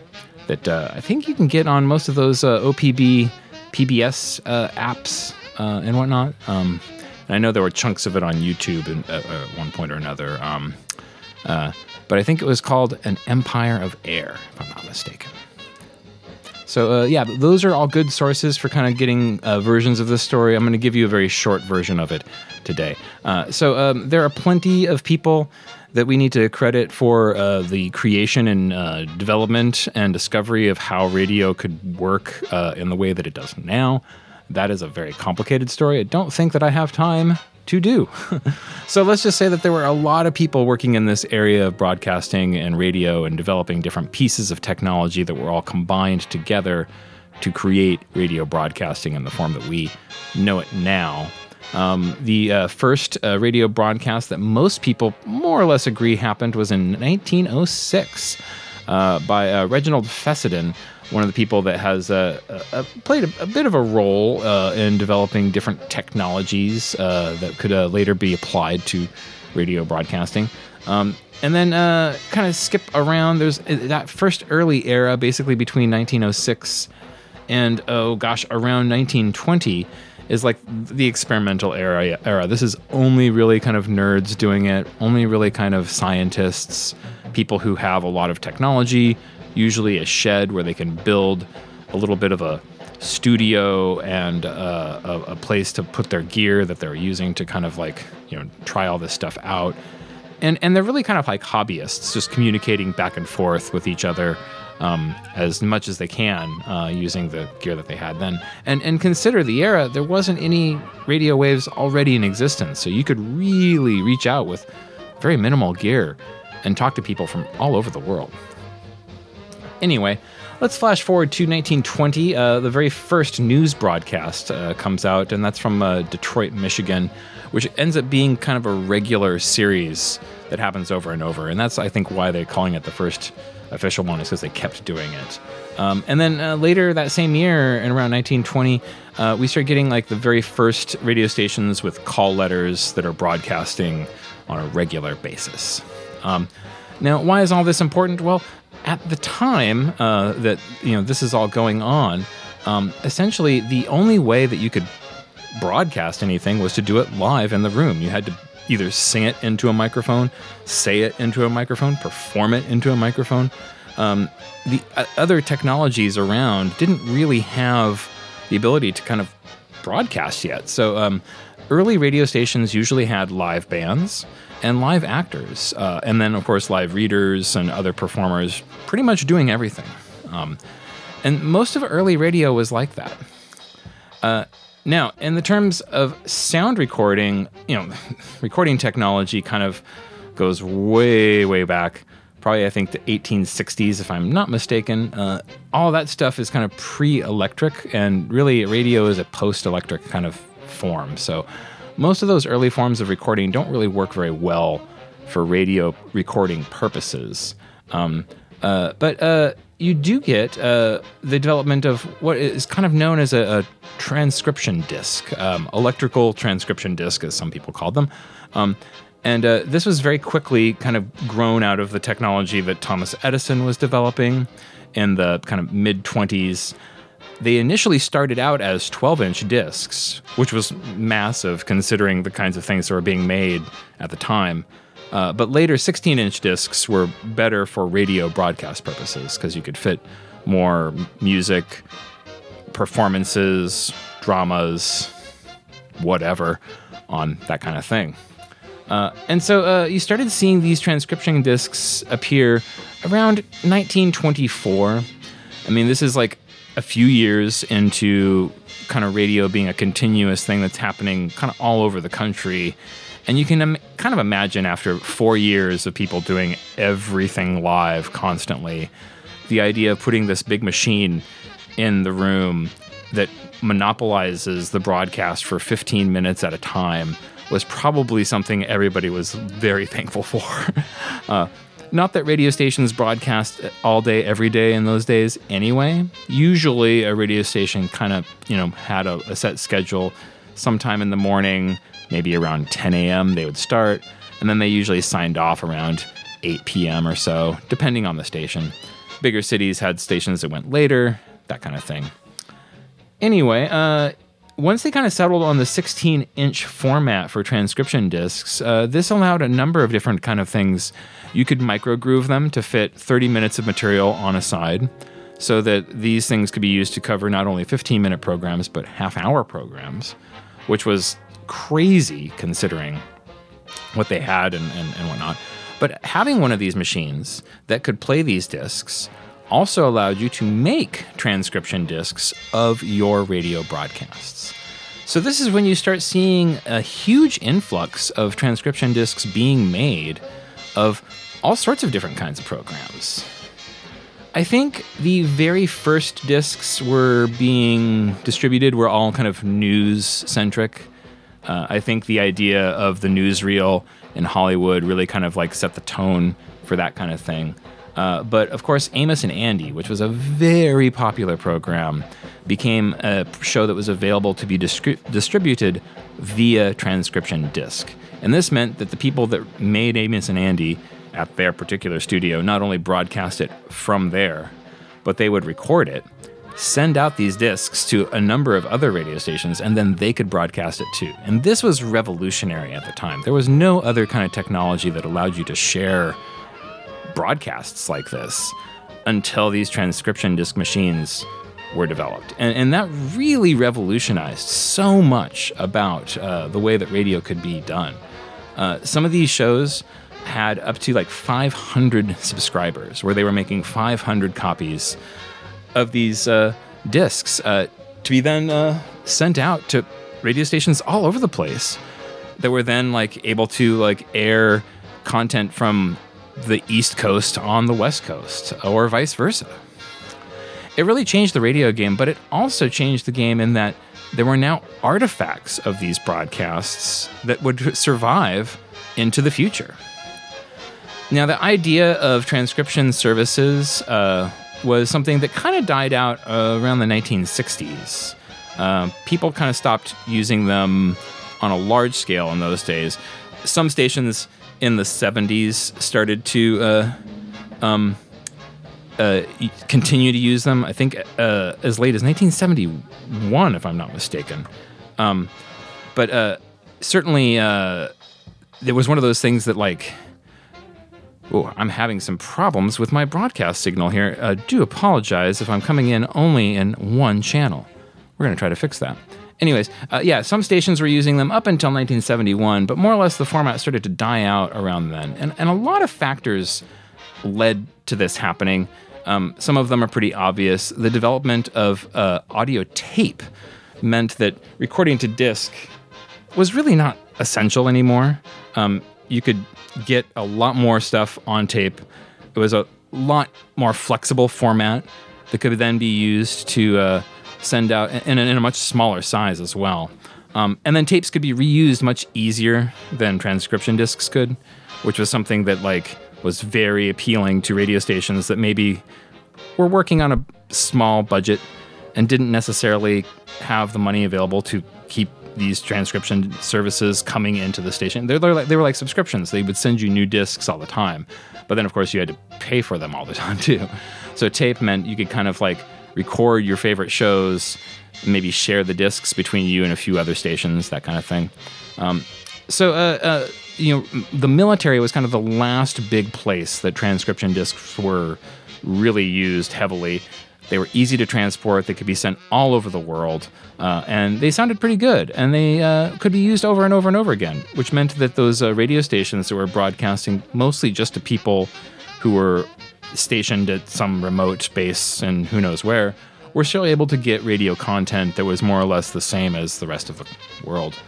that I think you can get on most of those OPB PBS apps and whatnot. And I know there were chunks of it on YouTube in, uh, at one point or another. Um, uh, but I think it was called An Empire of Air, if I'm not mistaken. So uh, yeah, those are all good sources for kind of getting uh, versions of this story. I'm going to give you a very short version of it today. Uh, so um, there are plenty of people that we need to credit for uh, the creation and uh, development and discovery of how radio could work uh, in the way that it does now. That is a very complicated story. I don't think that I have time to do. so let's just say that there were a lot of people working in this area of broadcasting and radio and developing different pieces of technology that were all combined together to create radio broadcasting in the form that we know it now. Um, the uh, first uh, radio broadcast that most people more or less agree happened was in 1906 uh, by uh, Reginald Fessenden, one of the people that has uh, uh, played a, a, bit of a role uh, in developing different technologies uh, that could uh, later be applied to radio broadcasting. Um, and then kind of skip around. There's that first early era, basically between 1906 and oh gosh, around 1920 is like the experimental era era. This is only really kind of nerds doing it, only really kind of scientists, people who have a lot of technology, usually a shed where they can build a little bit of a studio and uh, a, a, place to put their gear that they're using to kind of like you know try all this stuff out. And and they're really kind of like hobbyists, just communicating back and forth with each other um, as much as they can uh, using the gear that they had then. And and consider the era, there wasn't any radio waves already in existence, so you could really reach out with very minimal gear and talk to people from all over the world. Anyway, let's flash forward to 1920. Uh, the very first news broadcast uh, comes out, and that's from uh, Detroit, Michigan, which ends up being kind of a regular series that happens over and over. And that's, I think, why they're calling it the first official one, is because they kept doing it. Um, and then uh, later that same year, in around 1920, uh, we start getting like the very first radio stations with call letters that are broadcasting on a regular basis. Um, now, why is all this important? Well, at the time uh, that you know this is all going on, um, essentially the only way that you could broadcast anything was to do it live in the room. You had to either sing it into a microphone, say it into a microphone, perform it into a microphone. Um, the uh, other technologies around didn't really have the ability to kind of broadcast yet. So um, early radio stations usually had live bands and live actors, uh, and then of course live readers and other performers, pretty much doing everything. Um, and most of early radio was like that. Uh, now, in the terms of sound recording, you know, recording technology kind of goes way, way back. Probably, I think the 1860s, if I'm not mistaken. Uh, all that stuff is kind of pre-electric, and really, radio is a post-electric kind of form. So, most of those early forms of recording don't really work very well for radio recording purposes. Um, uh, but uh, you do get uh, the development of what is kind of known as a, a transcription disc, um, electrical transcription disc, as some people call them. Um, and uh, this was very quickly kind of grown out of the technology that Thomas Edison was developing in the kind of mid 20s. They initially started out as 12 inch discs, which was massive considering the kinds of things that were being made at the time. Uh, but later, 16 inch discs were better for radio broadcast purposes because you could fit more music, performances, dramas, whatever on that kind of thing. Uh, and so uh, you started seeing these transcription discs appear around 1924. I mean, this is like a few years into kind of radio being a continuous thing that's happening kind of all over the country. And you can Im- kind of imagine after four years of people doing everything live constantly, the idea of putting this big machine in the room that monopolizes the broadcast for 15 minutes at a time was probably something everybody was very thankful for. uh, not that radio stations broadcast all day, every day in those days anyway. Usually, a radio station kind of, you know, had a, a set schedule. Sometime in the morning, maybe around 10 a.m., they would start, and then they usually signed off around 8 p.m. or so, depending on the station. Bigger cities had stations that went later, that kind of thing. Anyway, uh, once they kind of settled on the 16 inch format for transcription discs, uh, this allowed a number of different kind of things. You could microgroove them to fit 30 minutes of material on a side, so that these things could be used to cover not only 15 minute programs, but half hour programs, which was crazy considering what they had and, and, and whatnot. But having one of these machines that could play these discs also allowed you to make transcription discs of your radio broadcasts. So, this is when you start seeing a huge influx of transcription discs being made of all sorts of different kinds of programs. I think the very first discs were being distributed were all kind of news centric. Uh, I think the idea of the newsreel in Hollywood really kind of like set the tone for that kind of thing. Uh, but of course, Amos and Andy, which was a very popular program, became a show that was available to be distri- distributed via transcription disc. And this meant that the people that made Amos and Andy at their particular studio not only broadcast it from there, but they would record it, send out these discs to a number of other radio stations, and then they could broadcast it too. And this was revolutionary at the time. There was no other kind of technology that allowed you to share broadcasts like this until these transcription disc machines were developed. And, and that really revolutionized so much about uh, the way that radio could be done. Uh, some of these shows had up to like 500 subscribers, where they were making 500 copies of these uh, discs uh, to be then uh, sent out to radio stations all over the place that were then like able to like air content from the East Coast on the West Coast, or vice versa. It really changed the radio game, but it also changed the game in that there were now artifacts of these broadcasts that would survive into the future. Now, the idea of transcription services uh, was something that kind of died out uh, around the 1960s. Uh, people kind of stopped using them on a large scale in those days. Some stations in the 70s started to uh, um, uh, continue to use them. I think uh, as late as 1971, if I'm not mistaken. Um, but uh, certainly, uh, there was one of those things that, like, oh, I'm having some problems with my broadcast signal here. Uh, do apologize if I'm coming in only in one channel. We're going to try to fix that. Anyways, uh, yeah, some stations were using them up until 1971, but more or less the format started to die out around then. And, and a lot of factors led to this happening. Um, some of them are pretty obvious. The development of uh, audio tape meant that recording to disc was really not essential anymore. Um, you could get a lot more stuff on tape. It was a lot more flexible format that could then be used to uh, send out in a, in a, much smaller size as well. Um, and then tapes could be reused much easier than transcription discs could, which was something that like was very appealing to radio stations that maybe were working on a small budget and didn't necessarily have the money available to keep these transcription services coming into the station. They're, they're like, they were like subscriptions. They would send you new discs all the time. But then, of course, you had to pay for them all the time, too. So tape meant you could kind of like record your favorite shows, maybe share the discs between you and a few other stations, that kind of thing. Um, so, uh, uh, you know, the military was kind of the last big place that transcription discs were really used heavily. They were easy to transport. They could be sent all over the world, uh, and they sounded pretty good. And they uh, could be used over and over and over again, which meant that those uh, radio stations that were broadcasting mostly just to people who were stationed at some remote base and who knows where were still able to get radio content that was more or less the same as the rest of the world,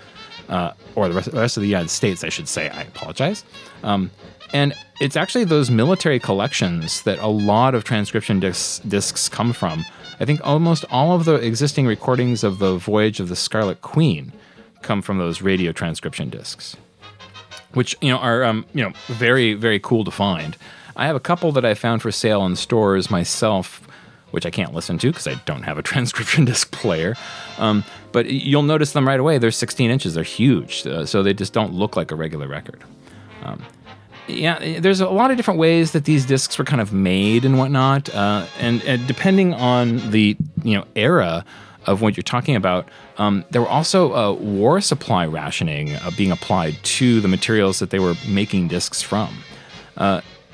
uh, or the rest, the rest of the United States, I should say. I apologize. Um, and it's actually those military collections that a lot of transcription discs, discs come from. I think almost all of the existing recordings of the voyage of the Scarlet Queen come from those radio transcription discs, which you know are um, you know very very cool to find. I have a couple that I found for sale in stores myself, which I can't listen to because I don't have a transcription disc player. Um, but you'll notice them right away. They're 16 inches. They're huge, uh, so they just don't look like a regular record. Um, yeah, there's a lot of different ways that these discs were kind of made and whatnot, uh, and, and, depending on the you know era of what you're talking about, um, there were also uh, war supply rationing uh, being applied to the materials that they were making discs from.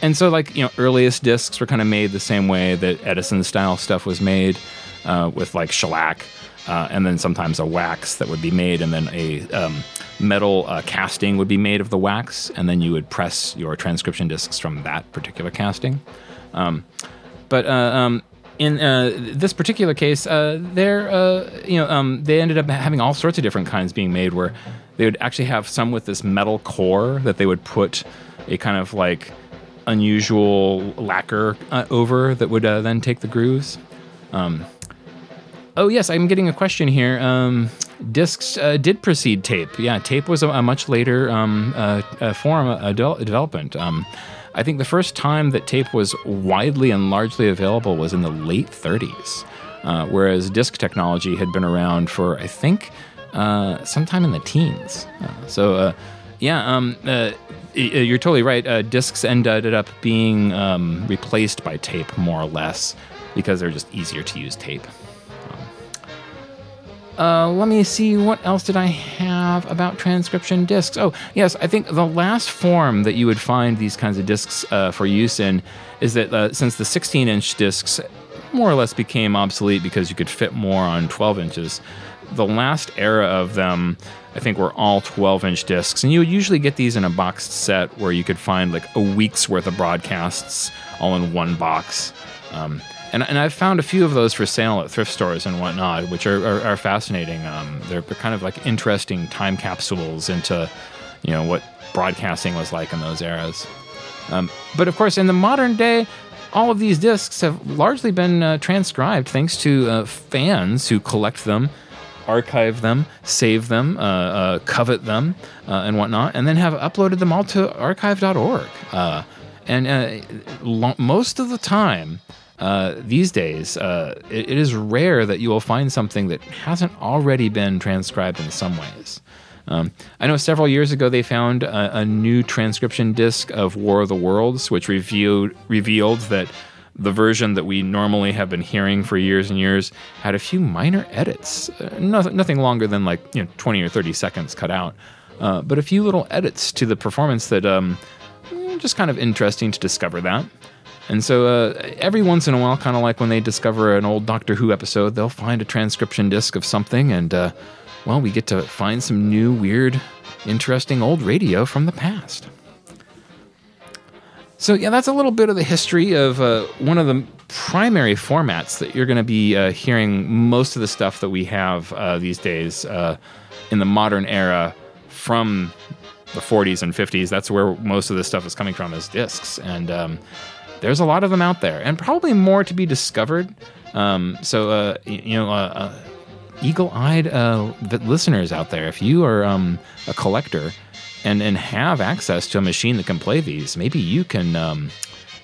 And so, like you know, earliest discs were kind of made the same way that Edison style stuff was made, uh, with like shellac uh, and then sometimes a wax that would be made, and then a um, metal uh, casting would be made of the wax, and then you would press your transcription discs from that particular casting. Um, but uh, um, in uh, this particular case, uh, they're uh, you know um, they ended up having all sorts of different kinds being made, where they would actually have some with this metal core that they would put a kind of like unusual lacquer over that would then take the grooves. Um, Oh yes, I'm getting a question here. Um, discs uh, did precede tape. Yeah, tape was a, a much later um, uh, form of development. Um, I think the first time that tape was widely and largely available was in the late 30s, uh, whereas disc technology had been around for I think uh, sometime in the teens. Uh, so uh, yeah, um, you're totally right. discs ended up being um, replaced by tape more or less because they're just easier to use tape. Uh, let me see, what else did I have about transcription discs? Oh, yes, I think the last form that you would find these kinds of discs uh, for use in is that uh, since the 16 inch discs more or less became obsolete because you could fit more on 12 inches, the last era of them, I think, were all 12 inch discs. And you would usually get these in a boxed set where you could find like a week's worth of broadcasts all in one box. Um, and, and I've found a few of those for sale at thrift stores and whatnot, which are, are, are fascinating. Um, they're kind of like interesting time capsules into, you know, what broadcasting was like in those eras. Um, but of course, in the modern day, all of these discs have largely been uh, transcribed thanks to uh, fans who collect them, archive them, save them, uh, uh covet them, uh, and whatnot, and then have uploaded them all to archive.org. Uh, and lo- most of the time, uh, these days, uh, it, it is rare that you will find something that hasn't already been transcribed in some ways. Um, I know several years ago they found a, a, new transcription disc of War of the Worlds, which revealed, revealed that the version that we normally have been hearing for years and years had a few minor edits. Uh, nothing, nothing longer than like you know 20 or 30 seconds cut out, uh, but a few little edits to the performance that um, just kind of interesting to discover that. And so uh, every once in a while, kind of like when they discover an old Doctor Who episode, they'll find a transcription disc of something, and uh, well, we get to find some new, weird, interesting old radio from the past. So, yeah, that's a little bit of the history of uh, one of the primary formats that you're going to be uh, hearing most of the stuff that we have uh, these days uh, in the modern era from the 40s and 50s. That's where most of this stuff is coming from, is discs. And um, there's a lot of them out there, and probably more to be discovered. Um, so, uh, you know, uh, eagle-eyed uh, listeners out there, if you are um, a collector and and have access to a machine that can play these, maybe you can um,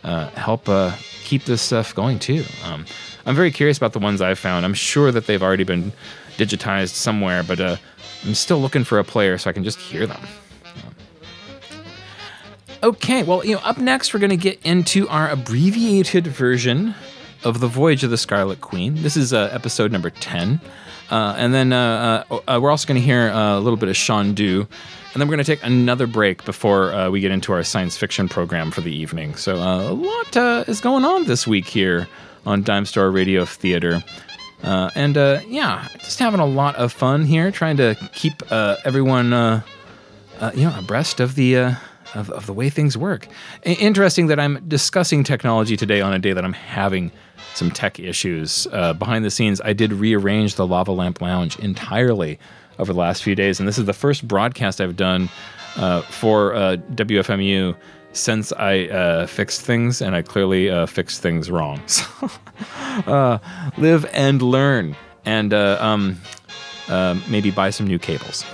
uh, help uh, keep this stuff going too. Um, I'm very curious about the ones I've found. I'm sure that they've already been digitized somewhere, but I'm still looking for a player so I can just hear them. Okay, well, you know, up next we're going to get into our abbreviated version of the Voyage of the Scarlet Queen. This is uh, episode number ten, uh, and then uh, uh, uh we're also going to hear uh, a little bit of Sean Du, and then we're going to take another break before we get into our science fiction program for the evening. So a lot is going on this week here on Dime Store Radio Theater. Uh, and uh, yeah, just having a lot of fun here, trying to keep uh, everyone, uh, uh, you know, abreast of the uh, of, of the way things work. I- interesting that I'm discussing technology today on a day that I'm having some tech issues. Uh, behind the scenes, I did rearrange the Lava Lamp Lounge entirely over the last few days, and this is the first broadcast I've done uh, for uh, WFMU since I uh, fixed things, and I clearly uh, fixed things wrong. So, uh, live and learn, and uh, um, maybe buy some new cables.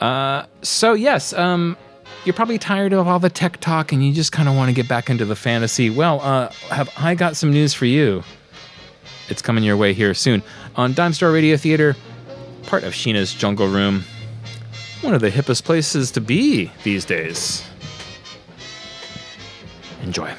So yes, um, you're probably tired of all the tech talk, and you just kind of want to get back into the fantasy. Well, have I got some news for you? It's coming your way here soon on Dime Store Radio Theater, part of Sheena's Jungle Room. One of the hippest places to be these days. Enjoy.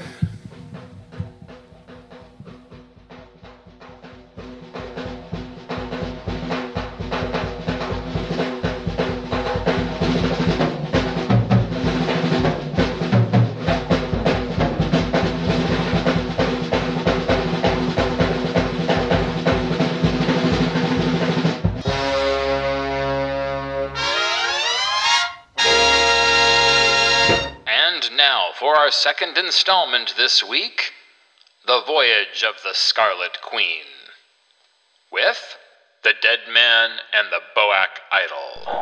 Second installment this week The Voyage of the Scarlet Queen. With The Dead Man and the Boak Idol.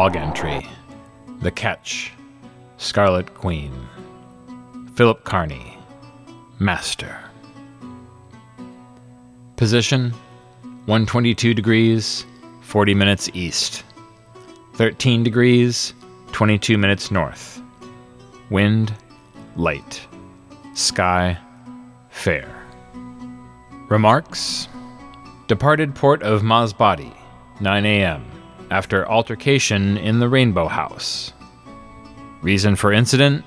Log entry. The Catch Scarlet Queen Philip Carney Master. Position 122 degrees 40 minutes east. 13 degrees 22 minutes north. Wind light. Sky fair. Remarks? Departed port of Masbate 9 a.m after altercation in the Rainbow House. Reason for incident?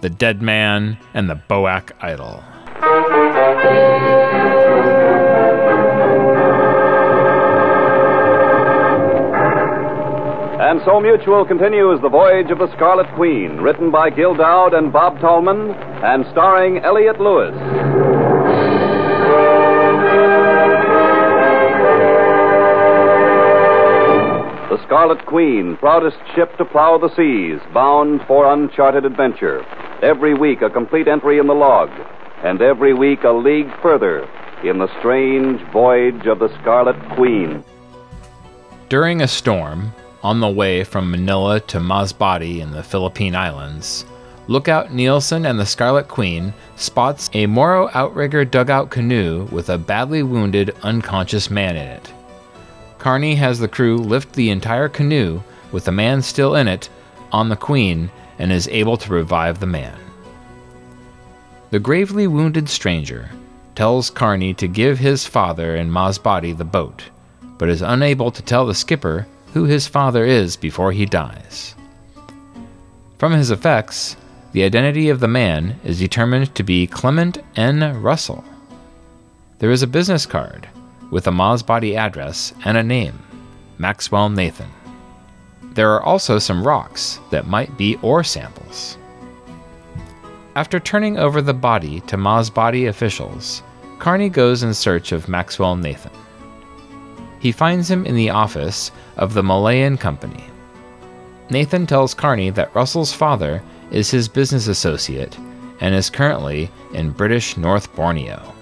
The dead man and the Boak idol. And so Mutual continues The Voyage of the Scarlet Queen, written by Gil Doud and Bob Tallman, and starring Elliot Lewis. Scarlet Queen, proudest ship to plow the seas, bound for uncharted adventure. Every week a complete entry in the log, and every week a league further in the strange voyage of the Scarlet Queen. During a storm, on the way from Manila to Masbate in the Philippine Islands, Lookout Nielsen and the Scarlet Queen spots a Moro outrigger dugout canoe with a badly wounded, unconscious man in it. Carney has the crew lift the entire canoe with the man still in it on the Queen and is able to revive the man. The gravely wounded stranger tells Carney to give his father and Masbate the boat, but is unable to tell the skipper who his father is before he dies. From his effects, the identity of the man is determined to be Clement N. Russell. There is a business card with a Masbate address and a name Maxwell Nathan. There are also some rocks that might be ore samples. After turning over the body to Masbate officials, Carney goes in search of Maxwell Nathan. He finds him in the office of the Malayan Company. Nathan tells Carney that Russell's father is his business associate and is currently in British North Borneo.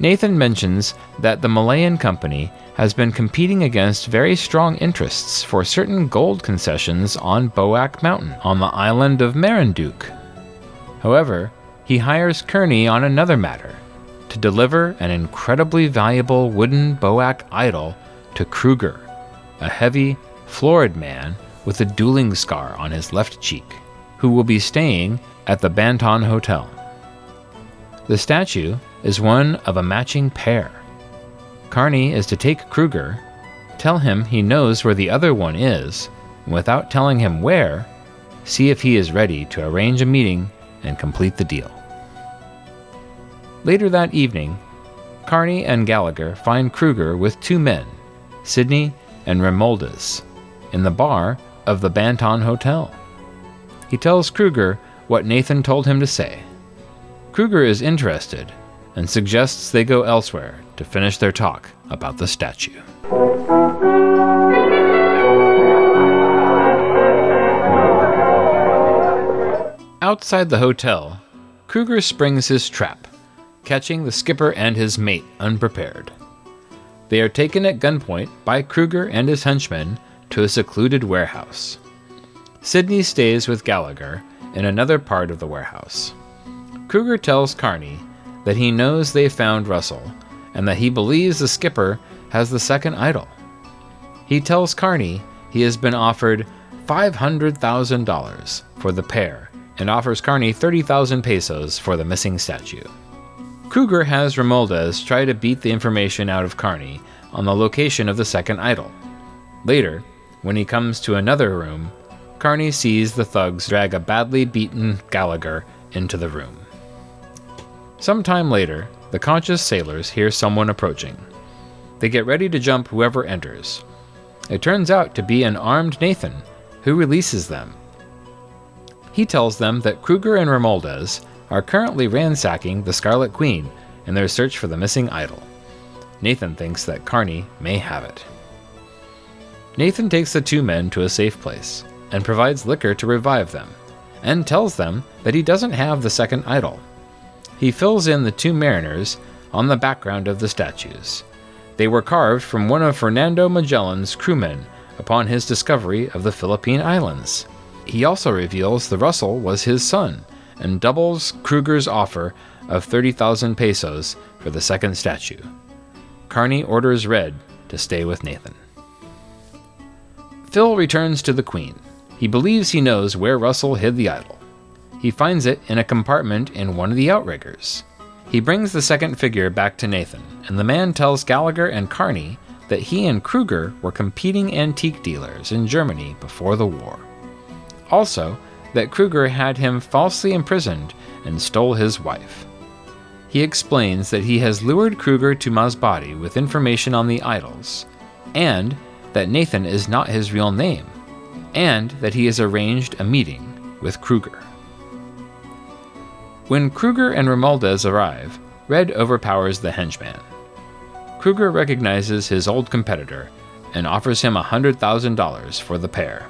Nathan mentions that the Malayan Company has been competing against very strong interests for certain gold concessions on Boak Mountain on the island of Marinduque. However, he hires Carney on another matter to deliver an incredibly valuable wooden Boak idol to Kruger, a heavy, florid man with a dueling scar on his left cheek, who will be staying at the Banton Hotel. The statue is one of a matching pair. Carney is to take Kruger, tell him he knows where the other one is, and without telling him where, see if he is ready to arrange a meeting and complete the deal. Later that evening, Carney and Gallagher find Kruger with two men, Sidney and Romualdez, in the bar of the Banton Hotel. He tells Kruger what Nathan told him to say. Kruger is interested and suggests they go elsewhere to finish their talk about the statue. Outside the hotel, Kruger springs his trap, catching the skipper and his mate unprepared. They are taken at gunpoint by Kruger and his henchmen to a secluded warehouse. Sidney stays with Gallagher in another part of the warehouse. Kruger tells Carney that he knows they found Russell and that he believes the skipper has the second idol. He tells Carney he has been offered $500,000 for the pair and offers Carney 30,000 pesos for the missing statue. Kruger has Romualdez try to beat the information out of Carney on the location of the second idol. Later, when he comes to another room, Carney sees the thugs drag a badly beaten Gallagher into the room. Sometime later, the conscious sailors hear someone approaching. They get ready to jump whoever enters. It turns out to be an armed Nathan, who releases them. He tells them that Kruger and Romualdez are currently ransacking the Scarlet Queen in their search for the missing idol. Nathan thinks that Carney may have it. Nathan takes the two men to a safe place and provides liquor to revive them, and tells them that he doesn't have the second idol. He fills in the two mariners on the background of the statues. They were carved from one of Fernando Magellan's crewmen upon his discovery of the Philippine Islands. He also reveals the Russell was his son and doubles Kruger's offer of 30,000 pesos for the second statue. Carney orders Red to stay with Nathan. Phil returns to the Queen. He believes he knows where Russell hid the idol. He finds it in a compartment in one of the outriggers. He brings the second figure back to Nathan, and the man tells Gallagher and Carney that he and Kruger were competing antique dealers in Germany before the war. Also, that Kruger had him falsely imprisoned and stole his wife. He explains that he has lured Kruger to Masbate with information on the idols, and that Nathan is not his real name, and that he has arranged a meeting with Kruger. When Kruger and Romualdez arrive, Red overpowers the henchman. Kruger recognizes his old competitor and offers him $100,000 for the pair.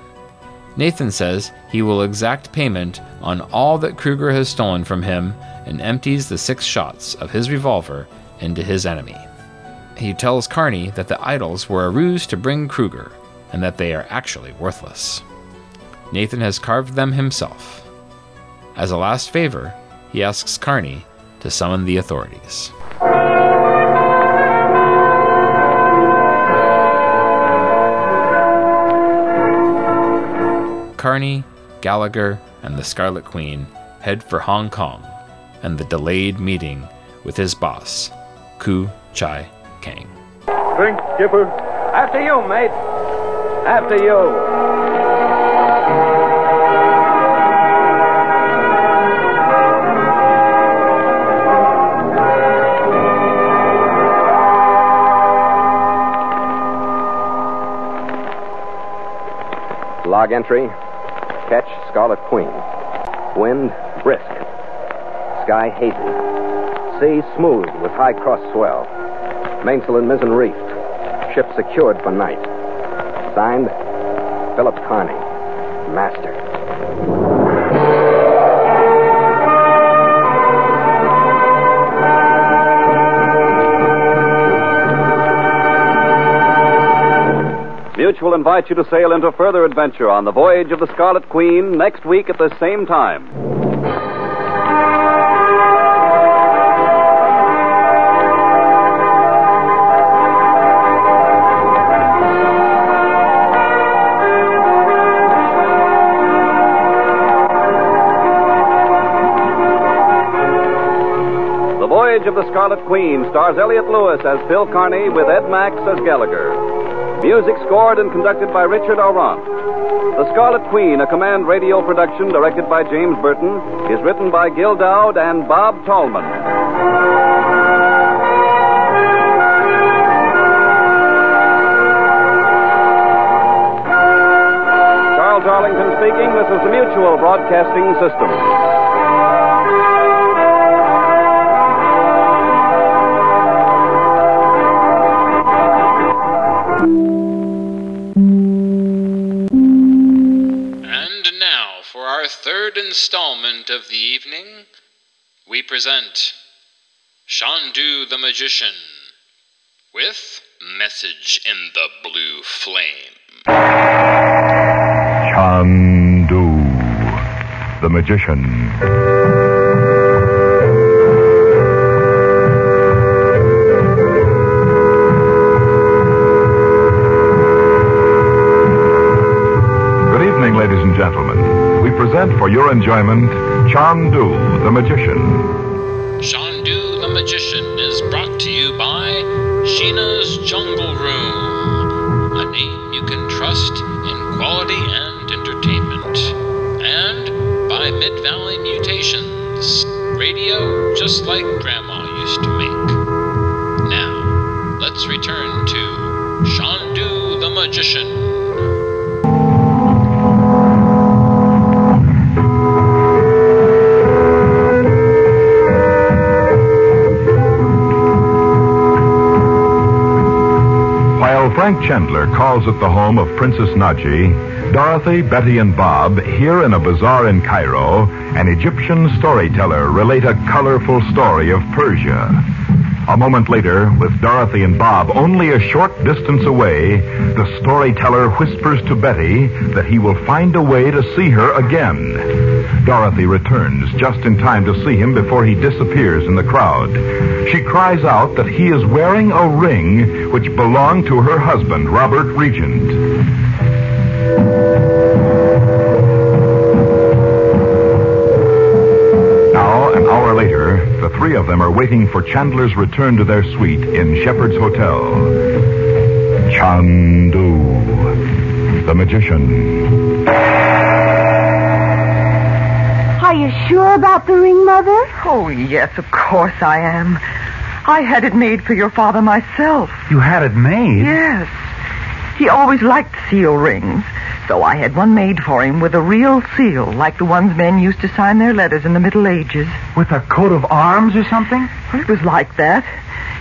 Nathan says he will exact payment on all that Kruger has stolen from him and empties the six shots of his revolver into his enemy. He tells Carney that the idols were a ruse to bring Kruger and that they are actually worthless. Nathan has carved them himself. As a last favor, he asks Carney to summon the authorities. Carney, Gallagher, and the Scarlet Queen head for Hong Kong and the delayed meeting with his boss, Ku Chai Kang. Drink, Skipper. After you, mate. After you. Log entry. Catch Scarlet Queen. Wind brisk. Sky hazy. Sea smooth with high cross swell. Mainsail and mizzen reefed. Ship secured for night. Signed, Philip Carney, Master. Mutual invites you to sail into further adventure on the voyage of the Scarlet Queen next week at the same time. The Voyage of the Scarlet Queen stars Elliot Lewis as Phil Carney with Ed Max as Gallagher. Music scored and conducted by Richard Aurandt. The Scarlet Queen, a command radio production directed by James Burton, is written by Gil Doud and Bob Tallman. Charles Arlington speaking. This is the Mutual Broadcasting System. Third installment of the evening, we present Shandu the Magician with Message in the Blue Flame. Chandu, the magician. For your enjoyment Chandu, the magician. Shandu the Magician is brought to you by Sheena's Jungle Room, a name you can trust in quality and entertainment. And by Mid Valley Mutations, radio just like Grandma used to make. Now, let's return to Shandu the Magician. Frank Chandler calls at the home of Princess Naji, Dorothy, Betty, and Bob, here in a bazaar in Cairo, an Egyptian storyteller relate a colorful story of Persia. A moment later, with Dorothy and Bob only a short distance away, the storyteller whispers to Betty that he will find a way to see her again. Dorothy returns just in time to see him before he disappears in the crowd. She cries out that he is wearing a ring which belonged to her husband, Robert Regent. Now, an hour later, the three of them are waiting for Chandler's return to their suite in Shepheard's Hotel. Chandu, the magician. Are you sure about the ring, Mother? Oh, yes, of course I am. I had it made for your father myself. You had it made? Yes. He always liked seal rings, so I had one made for him with a real seal, like the ones men used to sign their letters in the Middle Ages. With a coat of arms or something? Well, it was like that,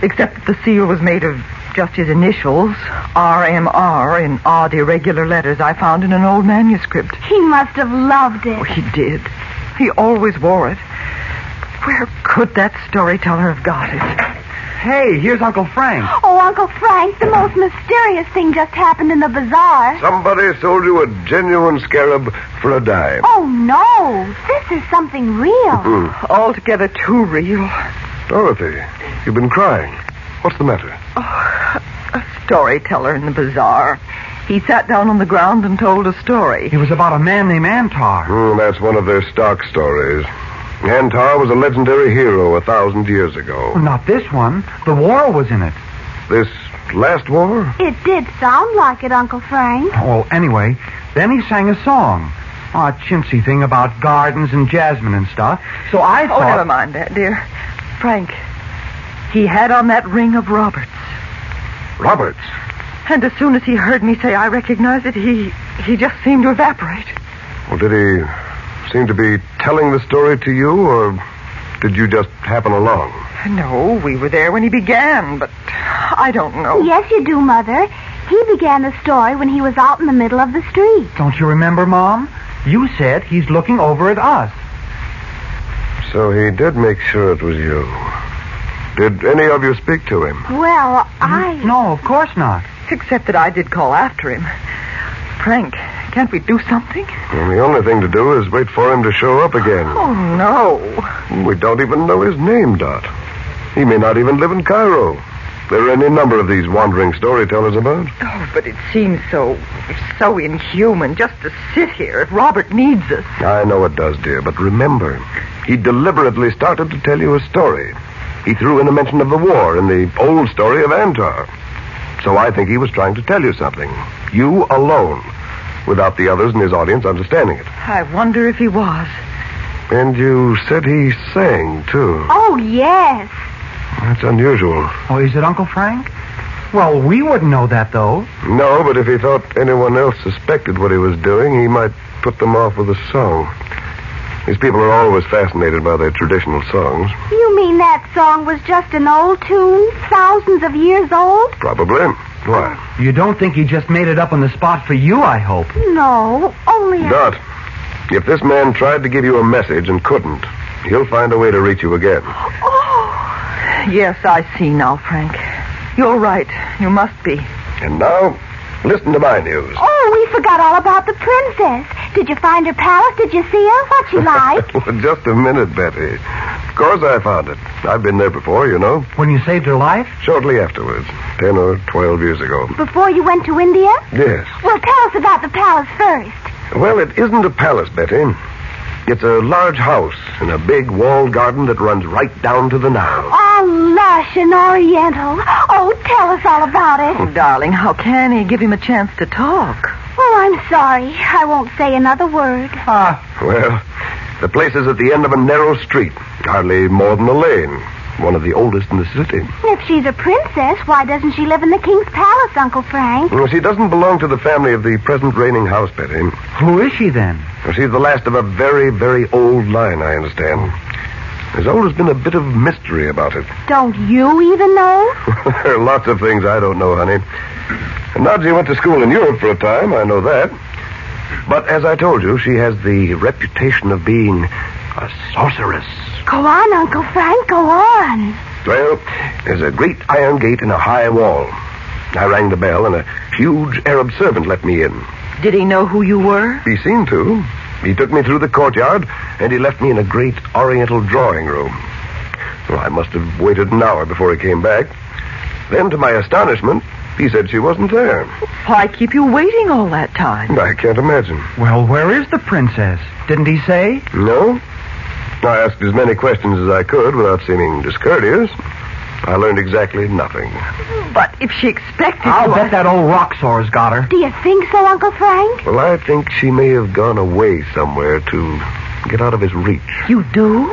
except that the seal was made of just his initials, R.M.R., in odd, irregular letters I found in an old manuscript. He must have loved it. Oh, he did. He always wore it. Where could that storyteller have got it? Hey, here's Uncle Frank. Oh, Uncle Frank, the most mysterious thing just happened in the bazaar. Somebody sold you a genuine scarab for a dime. Oh, no. This is something real. Hmm. Altogether too real. Dorothy, you've been crying. What's the matter? A storyteller in the bazaar. He sat down on the ground and told a story. It was about a man named Antar. Hmm, that's one of their stock stories. Antar was a legendary hero a thousand years ago. Well, not this one. The war was in it. This last war? It did sound like it, Uncle Frank. Well, anyway, then he sang a song. A chintzy thing about gardens and jasmine and stuff. So I oh, thought. Oh, never mind that, dear. Frank, he had on that ring of Robert's. Roberts? And as soon as he heard me say I recognized it, he he just seemed to evaporate. Well, did he seem to be telling the story to you, or did you just happen along? No, we were there when he began, but I don't know. Yes, you do, Mother. He began the story when he was out in the middle of the street. Don't you remember, Mom? You said he's looking over at us. So he did make sure it was you. Did any of you speak to him? Well, I. No, of course not. Except that I did call after him. Frank, can't we do something? Well, the only thing to do is wait for him to show up again. Oh, no. We don't even know his name, Dot. He may not even live in Cairo. There are any number of these wandering storytellers about. Oh, but it seems so, so inhuman just to sit here if Robert needs us. I know it does, dear, but remember, he deliberately started to tell you a story. he threw in a mention of the war in the old story of Antar. So I think he was trying to tell you something. You alone, without the others in his audience understanding it. I wonder if he was. And you said he sang, too. Oh, yes. That's unusual. Oh, is it Uncle Frank? Well, we wouldn't know that, though. No, but if he thought anyone else suspected what he was doing, he might put them off with a song. These people are always fascinated by their traditional songs. You mean that song was just an old tune, thousands of years old? Probably. Why? You don't think he just made it up on the spot for you, I hope. No, only I... Dot, if this man tried to give you a message and couldn't, he'll find a way to reach you again. Oh. Yes, I see now, Frank. You're right. You must be. And now, listen to my news. Oh, we forgot all about the princess. Did you find her palace? Did you see her? What's she like? Just a minute, Betty. Of course I found it. I've been there before, you know. When you saved her life? Shortly afterwards. Ten or twelve years ago. Before you went to India? Yes. Well, tell us about the palace first. Well, it isn't a palace, Betty. It's a large house in a big walled garden that runs right down to the Nile. Oh, lush and oriental. Oh, tell us all about it. Oh, darling, how can he give him a chance to talk? Oh, I'm sorry. I won't say another word. Ah, Well, the place is at the end of a narrow street, hardly more than a lane. One of the oldest in the city. If she's a princess, why doesn't she live in the king's palace, Uncle Frank? Well, she doesn't belong to the family of the present reigning house, Betty. who is she then? Well, she's the last of a very, very old line, I understand. There's always been a bit of mystery about it. Don't you even know? there are lots of things I don't know, honey. And Naji went to school in Europe for a time, I know that. But as I told you, she has the reputation of being a sorceress. Go on, Uncle Frank, go on. Well, there's a great iron gate in a high wall. I rang the bell, and a huge Arab servant let me in. Did he know who you were? He seemed to. He took me through the courtyard, and he left me in a great oriental drawing room. Well, I must have waited an hour before he came back. Then, to my astonishment, he said she wasn't there. Why keep you waiting all that time? I can't imagine. Well, where is the princess? Didn't he say? No? I asked as many questions as I could without seeming discourteous. I learned exactly nothing. But if she expected I'll you... bet that old Roxor's got her. Do you think so, Uncle Frank? Well, I think she may have gone away somewhere to get out of his reach. You do?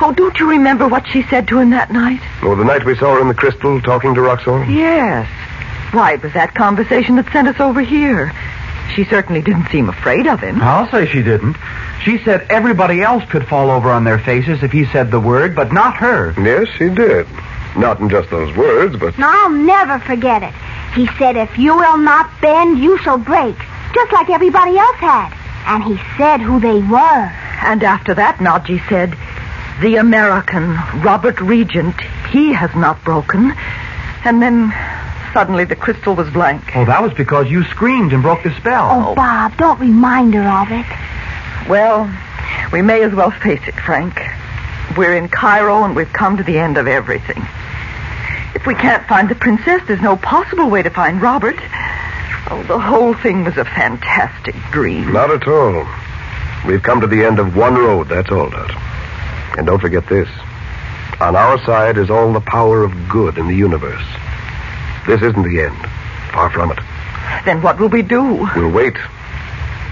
Oh, don't you remember what she said to him that night? Oh, the night we saw her in the crystal talking to Roxor? Yes. Why, it was that conversation that sent us over here. She certainly didn't seem afraid of him. I'll say she didn't. She said everybody else could fall over on their faces if he said the word, but not her. Yes, she did. Not in just those words, but. I'll never forget it. He said, if you will not bend, you shall break, just like everybody else had. And he said who they were. And after that, Naji said, the American, Robert Regent, he has not broken. And then suddenly the crystal was blank. Oh, that was because you screamed and broke the spell. Oh, Bob, don't remind her of it. Well, we may as well face it, Frank. We're in Cairo and we've come to the end of everything. If we can't find the princess, there's no possible way to find Robert. Oh, the whole thing was a fantastic dream. Not at all. We've come to the end of one road, that's all, Dot. And don't forget this. On our side is all the power of good in the universe. This isn't the end. Far from it. Then what will we do? We'll wait.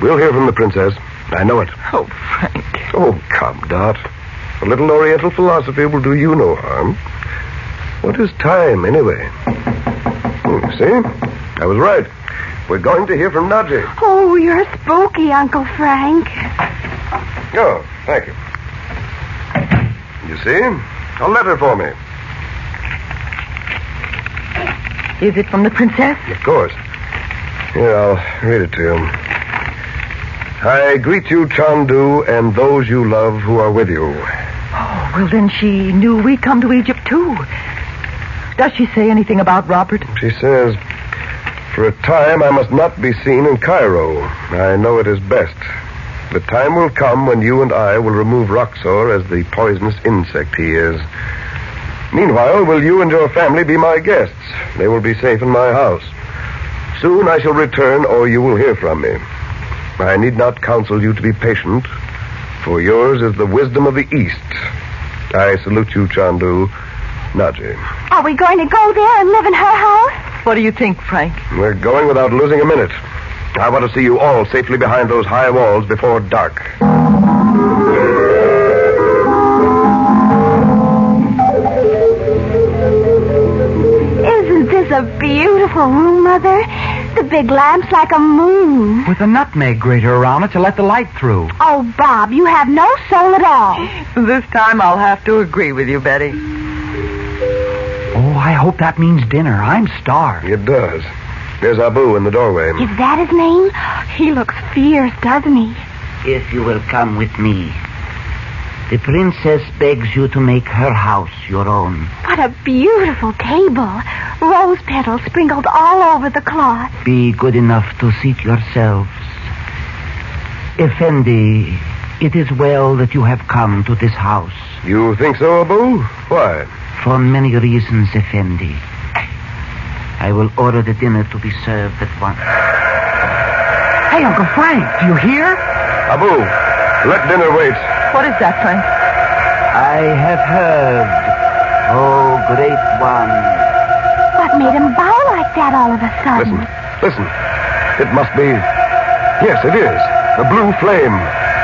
We'll hear from the princess. I know it. Oh, Frank. Oh, come, Dot. A little Oriental philosophy will do you no harm. What is time, anyway? Hmm, see? I was right. We're going to hear from Naji. Oh, you're spooky, Uncle Frank. Oh, thank you. You see? A letter for me. Is it from the princess? Of course. Here, I'll read it to you. I greet you, Chandu, and those you love who are with you. Oh, well, then she knew we'd come to Egypt, too. Does she say anything about Robert? She says, For a time I must not be seen in Cairo. I know it is best. The time will come when you and I will remove Roxor as the poisonous insect he is. Meanwhile, will you and your family be my guests? They will be safe in my house. Soon I shall return, or you will hear from me. I need not counsel you to be patient, for yours is the wisdom of the East, I salute you, Chandu. Naji. Are we going to go there and live in her house? What do you think, Frank? We're going without losing a minute. I want to see you all safely behind those high walls before dark. A beautiful room, Mother? The big lamp's like a moon. With a nutmeg grater around it to let the light through. Oh, Bob, you have no soul at all. This time I'll have to agree with you, Betty. Oh, I hope that means dinner. I'm starved. It does. There's Abu in the doorway. Is that his name? He looks fierce, doesn't he? If you will come with me, the princess begs you to make her house your own. What a beautiful table. Rose petals sprinkled all over the cloth. Be good enough to seat yourselves. Effendi, it is well that you have come to this house. You think so, Abu? Why? For many reasons, Effendi. I will order the dinner to be served at once. Hey, Uncle Frank, do you hear? Abu, let dinner wait. What is that, Frank? I have heard, oh great one. What made him bow like that all of a sudden? Listen. Listen. It must be. Yes, it is. The blue flame.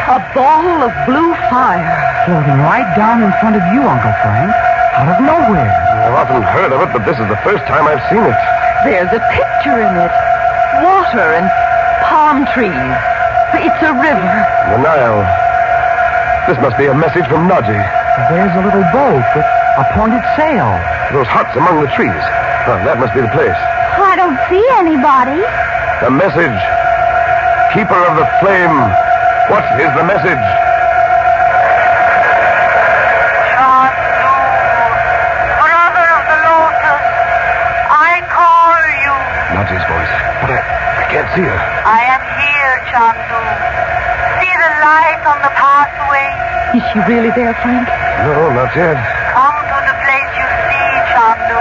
A ball of blue fire. Floating right down in front of you, Uncle Frank. Out of nowhere. I've often heard of it, but this is the first time I've seen it. There's a picture in it. Water and palm trees. It's a river. The Nile. This must be a message from Naji. There's a little boat with a pointed sail. Those huts among the trees. Oh, that must be the place. I don't see anybody. The message. Keeper of the flame. What is the message? Brother of the Lotus, I call you. Naji's voice. But I, I can't see her. I am here, Chandu. See the light on the pathway? Is she really there, Frank? No, not yet. Come to the place you see, Chandu.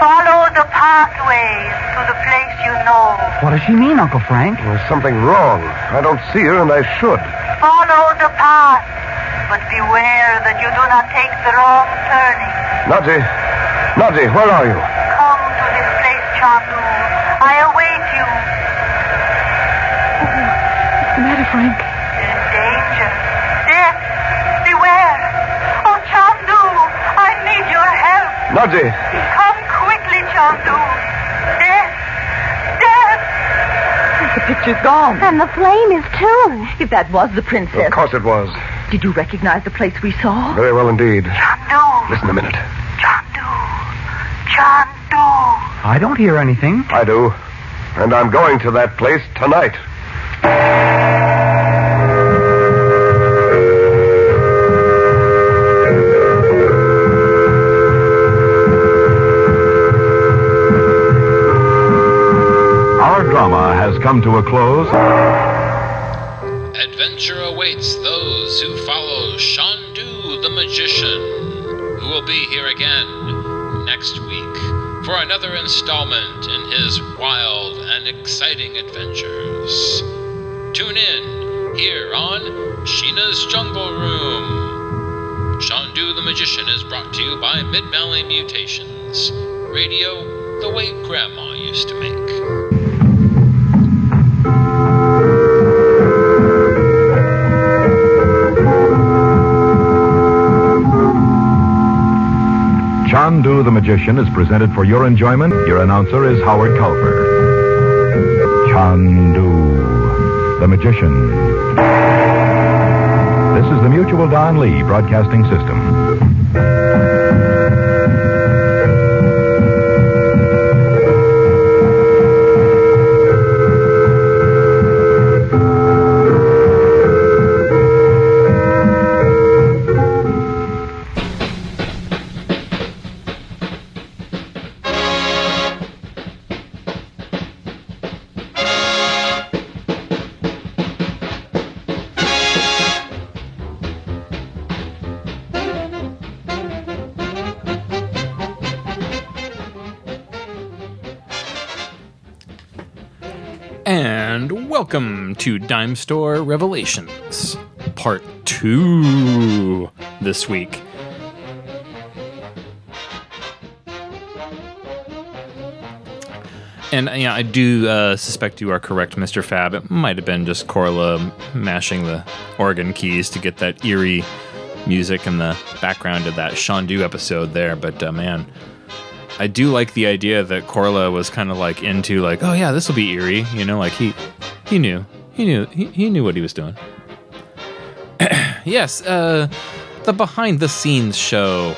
Follow the pathways to the place you know. What does she mean, Uncle Frank? There's something wrong. I don't see her, and I should. Follow the path, but beware that you do not take the wrong turning. Naji. Naji, where are you? Help. Come quickly, Chandu. Death. Death. The picture's gone. And the flame is too. If that was the princess. Of course it was. Did you recognize the place we saw? Very well indeed. Chandu. Listen a minute. Chandu. Chandu. I don't hear anything. I do. And I'm going to that place tonight. Come to a close. Adventure awaits those who follow Shandu the Magician, who will be here again next week for another installment in his wild and exciting adventures. Tune in here on Sheena's Jungle Room. Shandu the Magician is brought to you by Mid Valley Mutations, radio the way Grandma used to make. Chandu the Magician is presented for your enjoyment. Your announcer is Howard Culver. Chandu the Magician. This is the Mutual Don Lee Broadcasting System. to Dime Store Revelations, part two this week. And uh, yeah, I do uh, suspect you are correct, Mr. Fab. It might have been just Korla mashing the organ keys to get that eerie music in the background of that Shandu episode there. But uh, man, I do like the idea that Korla was kind of like into like, oh yeah, this will be eerie. You know, like he he knew he knew he, he knew what he was doing. yes, uh, the behind the scenes show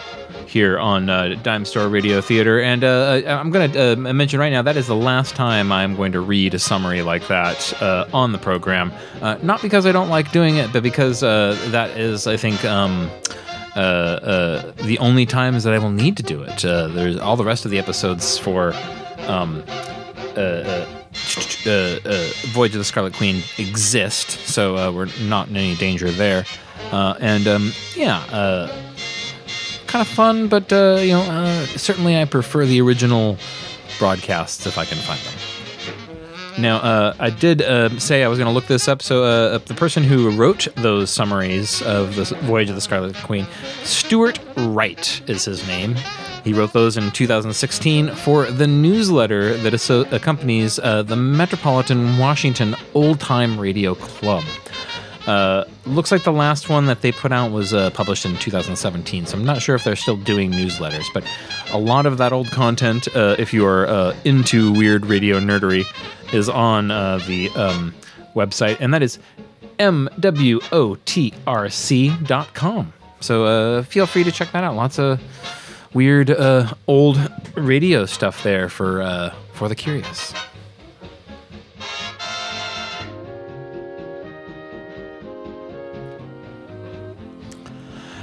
here on uh, Dime Store Radio Theater. And uh, I'm going to uh, mention right now that is the last time I'm going to read a summary like that uh, on the program. Uh, not because I don't like doing it, but because uh, that is, I think, um, the only times that I will need to do it. there's all the rest of the episodes for. Um, Voyage of the Scarlet Queen exist, so we're not in any danger there. and um, yeah, kind of fun, but uh, you know, uh, certainly I prefer the original broadcasts if I can find them. Now, uh, I did uh, say I was going to look this up. So, uh, the person who wrote those summaries of the Voyage of the Scarlet Queen, Stuart Wright is his name. He wrote those in 2016 for the newsletter that accompanies uh, the Metropolitan Washington Old Time Radio Club. Uh, looks like the last one that they put out was uh, published in 2017, so I'm not sure if they're still doing newsletters, but a lot of that old content, uh, if you are uh, into weird radio nerdery, is on uh, the um, website, and that is mwotrc.com. So uh, feel free to check that out. Lots of weird old radio stuff there for for the curious.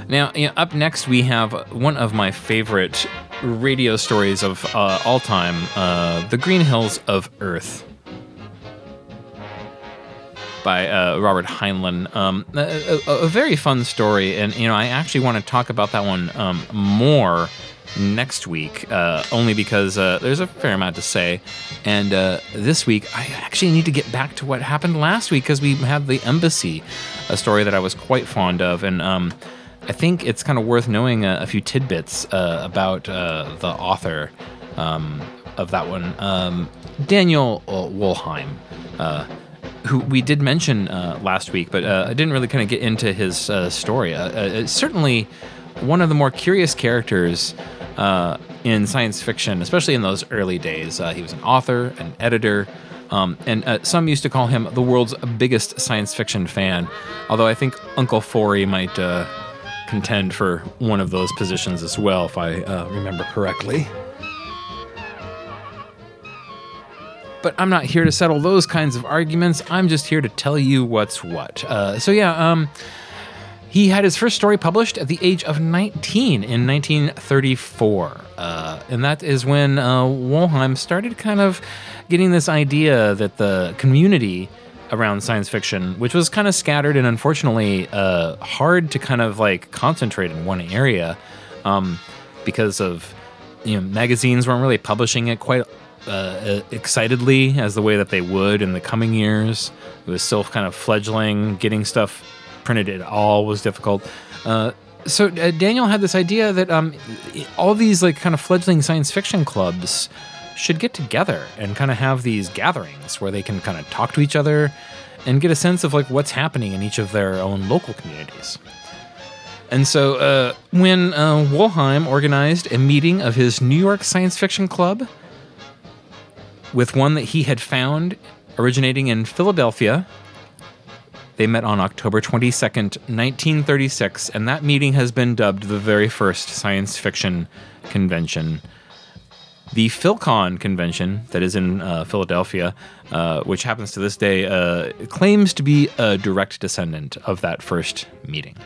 Now, you know, up next, we have one of my favorite radio stories of uh, all time uh, The Green Hills of Earth by uh, Robert Heinlein. Um, a, a, a, very fun story, and you know, I actually want to talk about that one um, more next week, uh, only because uh, there's a fair amount to say. And uh, this week, I actually need to get back to what happened last week because we had the embassy, a story that I was quite fond of, and um, I think it's kind of worth knowing a, a few tidbits uh, about uh, the author um, of that one, um, Daniel Wollheim, uh, who we did mention uh, last week, but uh, I didn't really kind of get into his story. certainly one of the more curious characters in science fiction, especially in those early days. he was an author, an editor. Um, and uh, some used to call him the world's biggest science fiction fan, although I think Uncle Forry might uh, contend for one of those positions as well, if I uh, remember correctly. But I'm not here to settle those kinds of arguments. I'm just here to tell you what's what. Uh, so, yeah, um, he had his first story published at the age of 19 in 1934. Uh, and that is when uh, started kind of getting this idea that the community around science fiction, which was kind of scattered and unfortunately uh, hard to kind of like concentrate in one area um, because of you know magazines weren't really publishing it quite uh, excitedly as the way that they would in the coming years. It was still kind of fledgling. Getting stuff printed at all was difficult. Uh, so uh, Daniel had this idea that um, all these like kind of fledgling science fiction clubs should get together and kind of have these gatherings where they can kind of talk to each other and get a sense of like what's happening in each of their own local communities. And so uh, when uh, Wollheim organized a meeting of his New York Science Fiction Club with one that he had found originating in Philadelphia, they met on October 22nd, 1936, and that meeting has been dubbed the very first science fiction convention the PhilCon convention that is in uh, Philadelphia, uh, which happens to this day, uh, claims to be a direct descendant of that first meeting.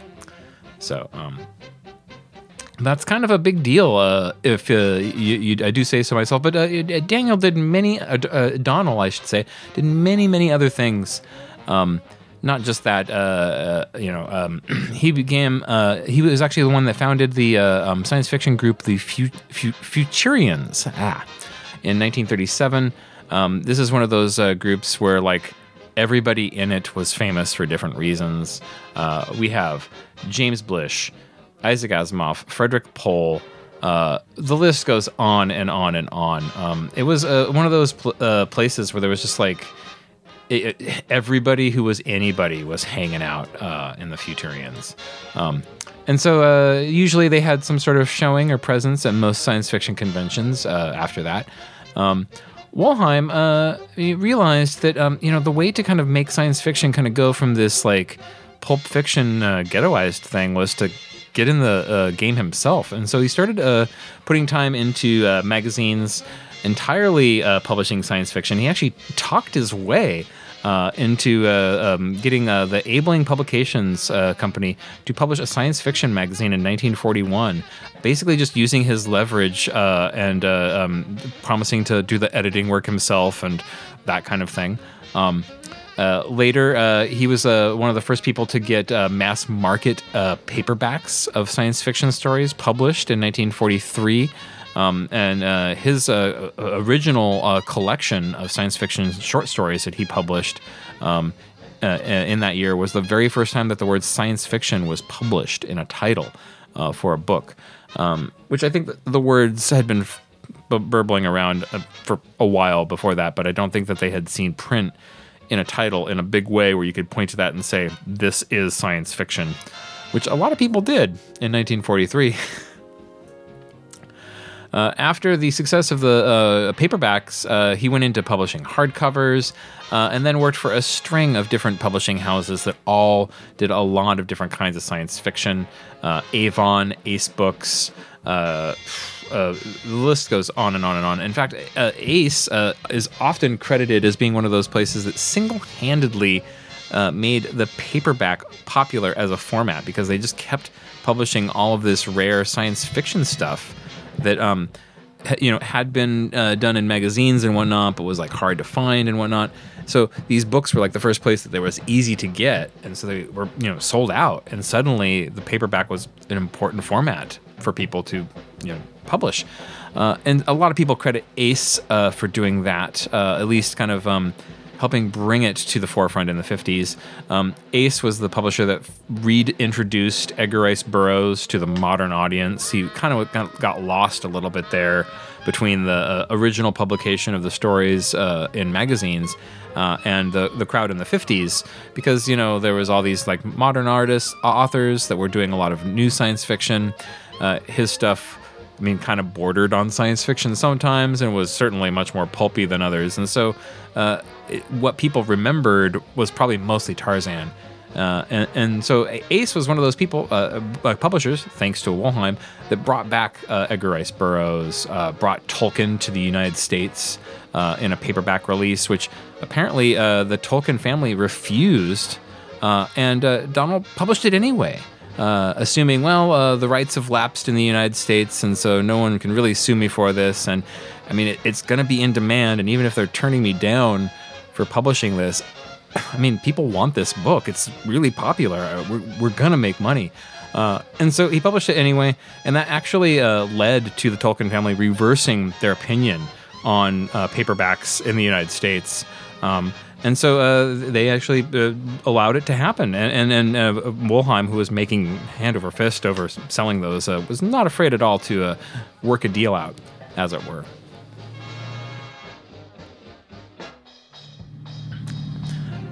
So, um, that's kind of a big deal, uh, if uh, you, you, I do say so myself. But uh, Daniel did many, Donald, I should say, did many, many other things. Um, not just that, uh, uh, you know, um, he. Uh, he was actually the one that founded the uh, um, science fiction group, the Fu- Fu- Futurians. Ah, in 1937. Um, this is one of those uh, groups where like everybody in it was famous for different reasons. Uh, we have James Blish, Isaac Asimov, Frederik Pohl, Uh, the list goes on and on and on. Um, it was uh, one of those pl- uh, places where there was just like it, it- everybody who was anybody was hanging out uh, in the Futurians. Um, and so uh, usually they had some sort of showing or presence at most science fiction conventions uh, after that. Um, Wollheim uh, realized that um, you know the way to kind of make science fiction kind of go from this like pulp fiction ghettoized thing was to get in the uh, game himself, and so he started uh, putting time into uh, magazines entirely uh, publishing science fiction. He actually talked his way uh, into uh, um, getting the Albing Publications company to publish a science fiction magazine in 1941. Basically, just using his leverage and um, promising to do the editing work himself and that kind of thing. Um, uh, later, uh, he was uh, one of the first people to get uh, mass market uh, paperbacks of science fiction stories published in 1943. Um, and his original collection of science fiction short stories that he published um, in that year was the very first time that the word science fiction was published in a title for a book, um, which I think the words had been f- burbling around for a while before that, but I don't think that they had seen print in a title in a big way where you could point to that and say, this is science fiction, which a lot of people did in 1943. Uh, after the success of the uh, paperbacks, uh, he went into publishing hardcovers uh, and then worked for a string of different publishing houses that all did a lot of different kinds of science fiction. Uh, Avon, Ace Books, uh, the list goes on and on and on. In fact, uh, Ace uh, is often credited as being one of those places that single handedly uh, made the paperback popular as a format because they just kept publishing all of this rare science fiction stuff that um, you know had been uh, done in magazines and whatnot, but was like hard to find and whatnot. So these books were like the first place that they was easy to get, and so they were you know sold out. And suddenly the paperback was an important format for people to you know publish. Uh, and a lot of people credit Ace uh, for doing that, uh, at least kind of. Um, helping bring it to the forefront in the 50s. Um, Ace was the publisher that Reed introduced Edgar Rice Burroughs to the modern audience. He kind of got- lost a little bit there between the uh, original publication of the stories uh, in magazines uh, and the, the crowd in the 50s because, you know, there was all these like modern artists, authors that were doing a lot of new science fiction. Uh, his stuff I mean, kind of bordered on science fiction sometimes and was certainly much more pulpy than others. And so, uh, it, what people remembered was probably mostly Tarzan. Uh, and, and so Ace was one of those people, uh, uh, publishers, thanks to Wollheim, that brought back uh, Edgar Rice Burroughs, uh, brought Tolkien to the United States uh, in a paperback release, which apparently the Tolkien family refused, and Donald published it anyway uh, assuming, well, uh, the rights have lapsed in the United States, and so no one can really sue me for this. And I mean, it, it's going to be in demand, and even if they're turning me down for publishing this, I mean, people want this book. It's really popular. Uh, We're, we're going to make money. Uh, and so he published it anyway, and that actually uh, led to the Tolkien family reversing their opinion on paperbacks in the United States. Um, and so uh, they actually uh, allowed it to happen. And, and, and uh, Wollheim, who was making hand over fist over selling those, uh, was not afraid at all to uh, work a deal out, as it were.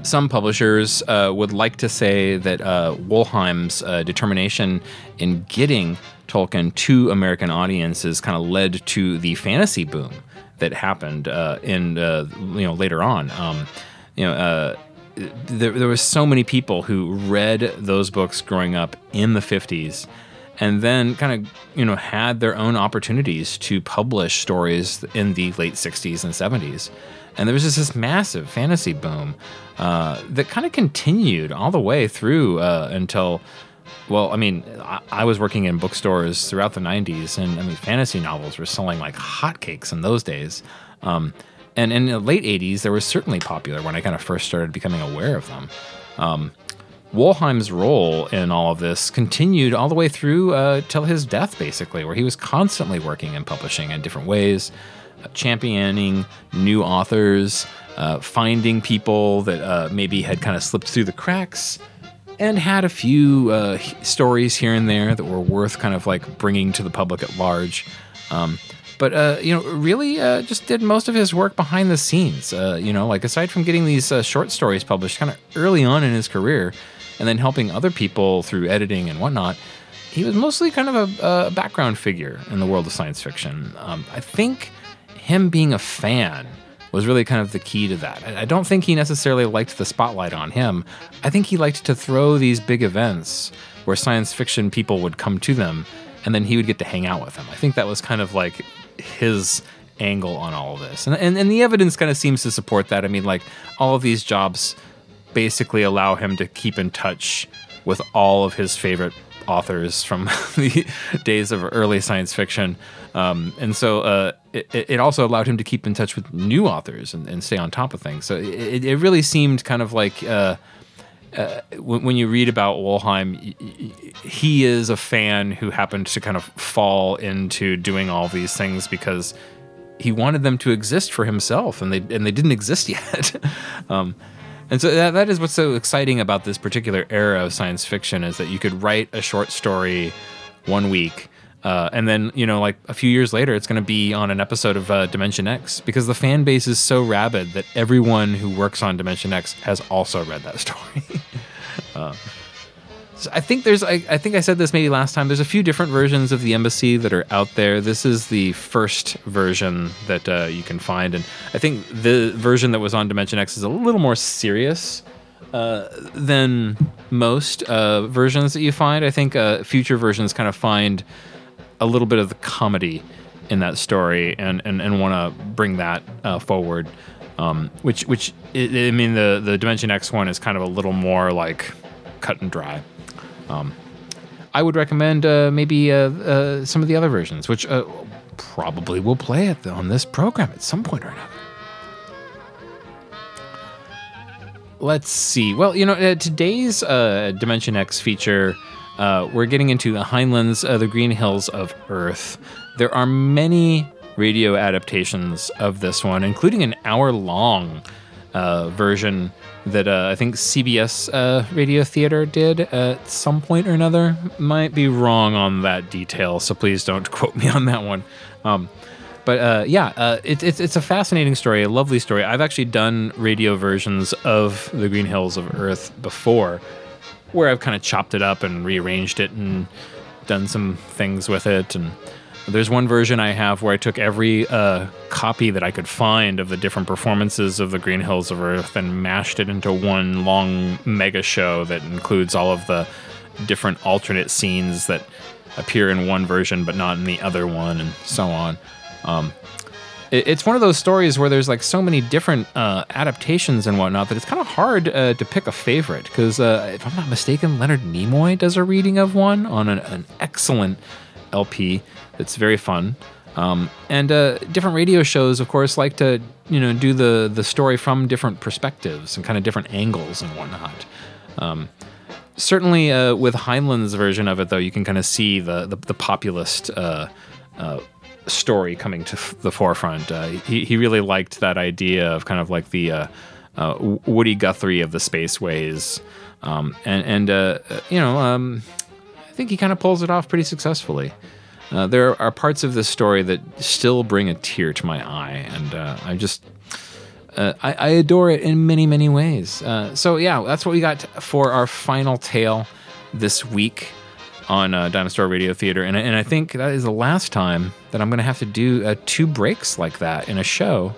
Some publishers uh, would like to say that Wollheim's determination in getting Tolkien to American audiences kind of led to the fantasy boom that happened in you know later on. Um, you know, uh, there, there were so many people who read those books growing up in the 50s and then kind of you know had their own opportunities to publish stories in the late 60s and 70s and there was just this massive fantasy boom uh, that kind of continued all the way through uh, until well i mean I, I was working in bookstores throughout the 90s and i mean fantasy novels were selling like hotcakes in those days. Um, and in the late 80s they were certainly popular when i kind of first started becoming aware of them um, Wollheim's role in all of this continued all the way through uh, till his death, basically, where he was constantly working and publishing in different ways, uh, championing new authors, uh, finding people that uh, maybe had kind of slipped through the cracks, and had a few uh, stories here and there that were worth kind of like bringing to the public at large. Um, but uh, you know, really, uh, just did most of his work behind the scenes. Uh, you know, like aside from getting these uh, short stories published kind of early on in his career, and then helping other people through editing and whatnot, he was mostly kind of a, a background figure in the world of science fiction. Um, I think him being a fan was really kind of the key to that. I I don't think he necessarily liked the spotlight on him. I think he liked to throw these big events where science fiction people would come to them and then he would get to hang out with them. I think that was kind of like his angle on all of this. And, and, and the evidence kind of seems to support that. I mean, like, all of these jobs basically allow him to keep in touch with all of his favorite authors from the days of early science fiction. Um, and so uh, it, it also allowed him to keep in touch with new authors and, and stay on top of things. So it, it really seemed kind of like. Uh, uh, when, when you read about Wollheim, he is a fan who happened to kind of fall into doing all these things because he wanted them to exist for himself, and they and they didn't exist yet. um, and so that, that is what's so exciting about this particular era of science fiction is that you could write a short story one week. Uh, and then, you know, like a few years later, it's going to be on an episode of uh, Dimension X because the fan base is so rabid that everyone who works on Dimension X has also read that story. uh, so I think there's, I, I think I said this maybe last time. There's a few different versions of the embassy that are out there. This is the first version that uh, you can find, and I think the version that was on Dimension X is a little more serious uh, than most uh, versions that you find. I think uh, future versions kind of find a little bit of the comedy in that story and and, and want to bring that uh, forward. Um, which which I mean the the Dimension X one is kind of a little more like cut and dry. Um, I would recommend uh, maybe uh, uh, some of the other versions, which uh, probably will play it on this program at some point or another. Let's see. Well, you know, uh, today's Dimension X feature, uh, we're getting into the Heinlein's uh, The Green Hills of Earth. There are many radio adaptations of this one, including an hour long uh, version that uh, I think CBS uh, Radio Theater did at some point or another. Might be wrong on that detail, so please don't quote me on that one. Um, but uh, yeah, uh, it, it's a fascinating story, a lovely story. I've actually done radio versions of the Green Hills of Earth before, where I've kind of chopped it up and rearranged it and done some things with it. And there's one version I have where I took every uh, copy that I could find of the different performances of the Green Hills of Earth and mashed it into one long mega show that includes all of the different alternate scenes that appear in one version but not in the other one, and so on. Um, it- it's one of those stories where there's like so many different uh, adaptations and whatnot that it's kind of hard uh, to pick a favorite. Because uh, if I'm not mistaken, Leonard Nimoy does a reading of one on an, an excellent LP that's very fun. Um, and uh, different radio shows, of course, like to you know do the the story from different perspectives and kind of different angles and whatnot. Um, certainly, uh, with Heinlein's version of it, though, you can kind of see the the, the populist uh, uh, story coming to f- the forefront. Uh, he he really liked that idea of kind of like the uh, uh, Woody Guthrie of the spaceways, um, and and uh, uh, you know. Um, I think he kind of pulls it off pretty successfully. Uh, there are parts of this story that still bring a tear to my eye, and I just uh, I, I adore it in many many ways. Uh, so yeah, that's what we got for our final tale this week on uh, Dime Store Radio Theater, and and I think that is the last time that I'm going to have to do uh, two breaks like that in a show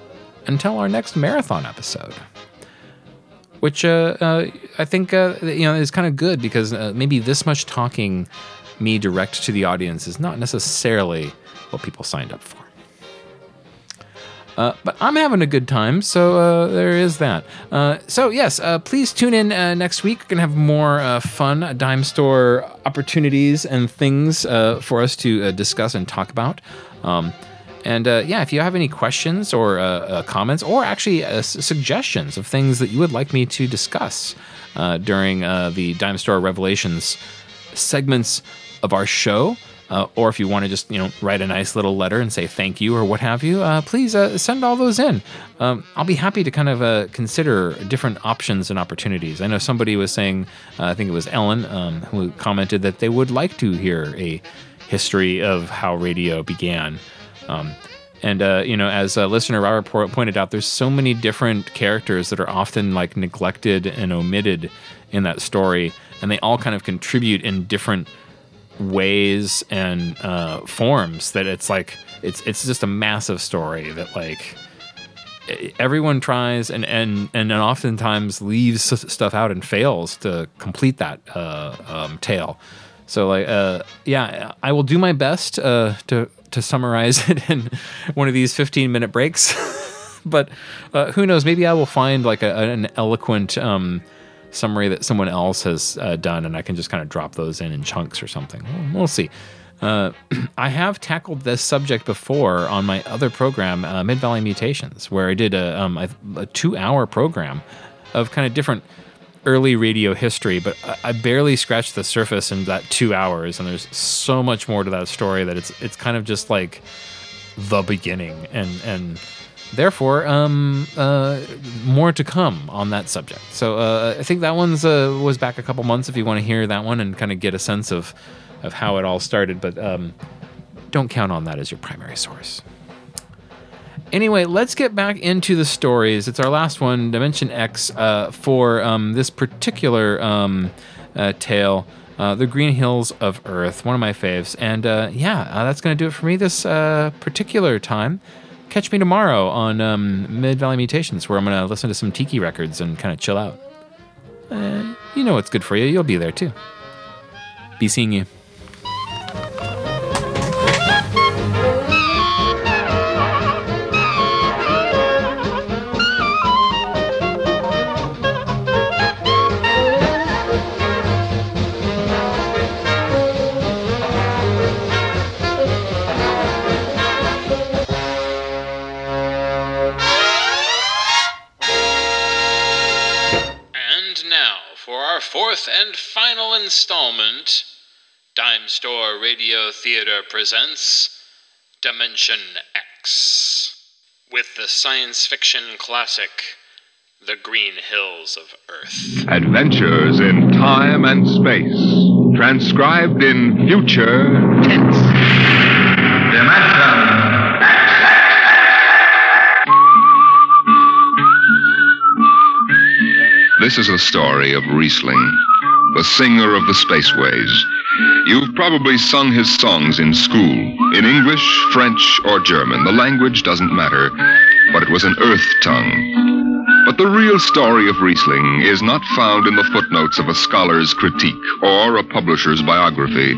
until our next marathon episode which uh, uh, I think uh, you know is kind of good because uh, maybe this much talking me direct to the audience is not necessarily what people signed up for. Uh, but I'm having a good time, so uh, there is that. Uh, so yes, uh, please tune in next week. We're gonna have more fun dime store opportunities and things for us to discuss and talk about. Um, and uh, yeah, if you have any questions or uh, uh, comments, or actually uh, suggestions of things that you would like me to discuss uh, during the Store Revelations segments of our show, uh, or if you want to just you know write a nice little letter and say thank you or what have you, uh, please uh, send all those in. Um, I'll be happy to kind of consider different options and opportunities. I know somebody was saying, I think it was Ellen, um, who commented that they would like to hear a history of how radio began. Um, and uh, you know, as uh, listener Robert pointed out, there's so many different characters that are often like neglected and omitted in that story, and they all kind of contribute in different ways and uh, forms. That it's like it's it's just a massive story that like everyone tries and and and oftentimes leaves stuff out and fails to complete that uh, um, tale. So like uh, yeah, I will do my best uh, to to summarize it in one of these 15 minute breaks. but uh, who knows? Maybe I will find like a, an eloquent um, summary that someone else has uh, done, and I can just kind of drop those in in chunks or something. We'll, we'll see. Uh, I have tackled this subject before on my other program, uh, Mid Valley Mutations, where I did a, um, a, a two-hour program of kind of different early radio history, but I- barely scratched the surface in that two hours, and there's so much more to that story that it's it's kind of just like the beginning, and and therefore um, uh, more to come on that subject. So uh, I think that one's uh, was back a couple months if you want to hear that one and kind of get a sense of of how it all started, but um, don't count on that as your primary source. Anyway, let's get back into the stories. It's our last one, Dimension X, uh, for um, this particular um, uh, tale, uh, The Green Hills of Earth, one of my faves. And uh, yeah, uh, that's going to do it for me this uh, particular time. Catch me tomorrow on um, Mid Valley Mutations, where I'm going to listen to some Tiki records and kind of chill out. Uh, you know what's good for you. You'll be there too. Be seeing you. Fourth and final installment, Dime Store Radio Theater presents Dimension X with the science fiction classic The Green Hills of Earth. Adventures in time and space, transcribed in future tense. Dimension This is the story of Rhysling, the singer of the spaceways. You've probably sung his songs in school, in English, French, or German. The language doesn't matter, but it was an earth tongue. But the real story of Rhysling is not found in the footnotes of a scholar's critique or a publisher's biography.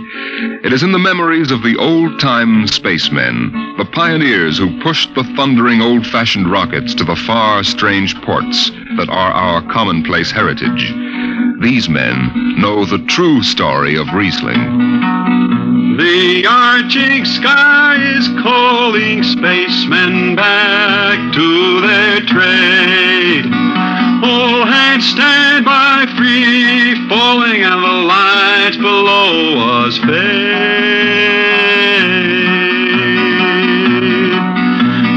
It is in the memories of the old time spacemen, the pioneers who pushed the thundering old fashioned rockets to the far, strange ports that are our commonplace heritage. These men know the true story of Rhysling. The arching sky is calling spacemen back to their trade. All hands stand by, free falling, and the lights below us fade.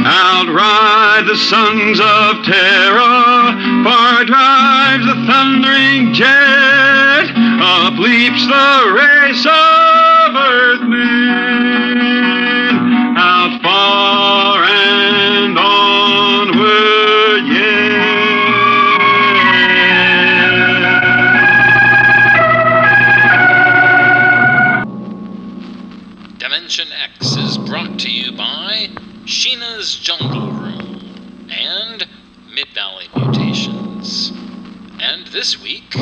Outride the sons of terror, up leaps the race of earthmen, out far and onward Dimension X is brought to you by Sheena's Jungle Room and Mid Valley Mutations. And this week,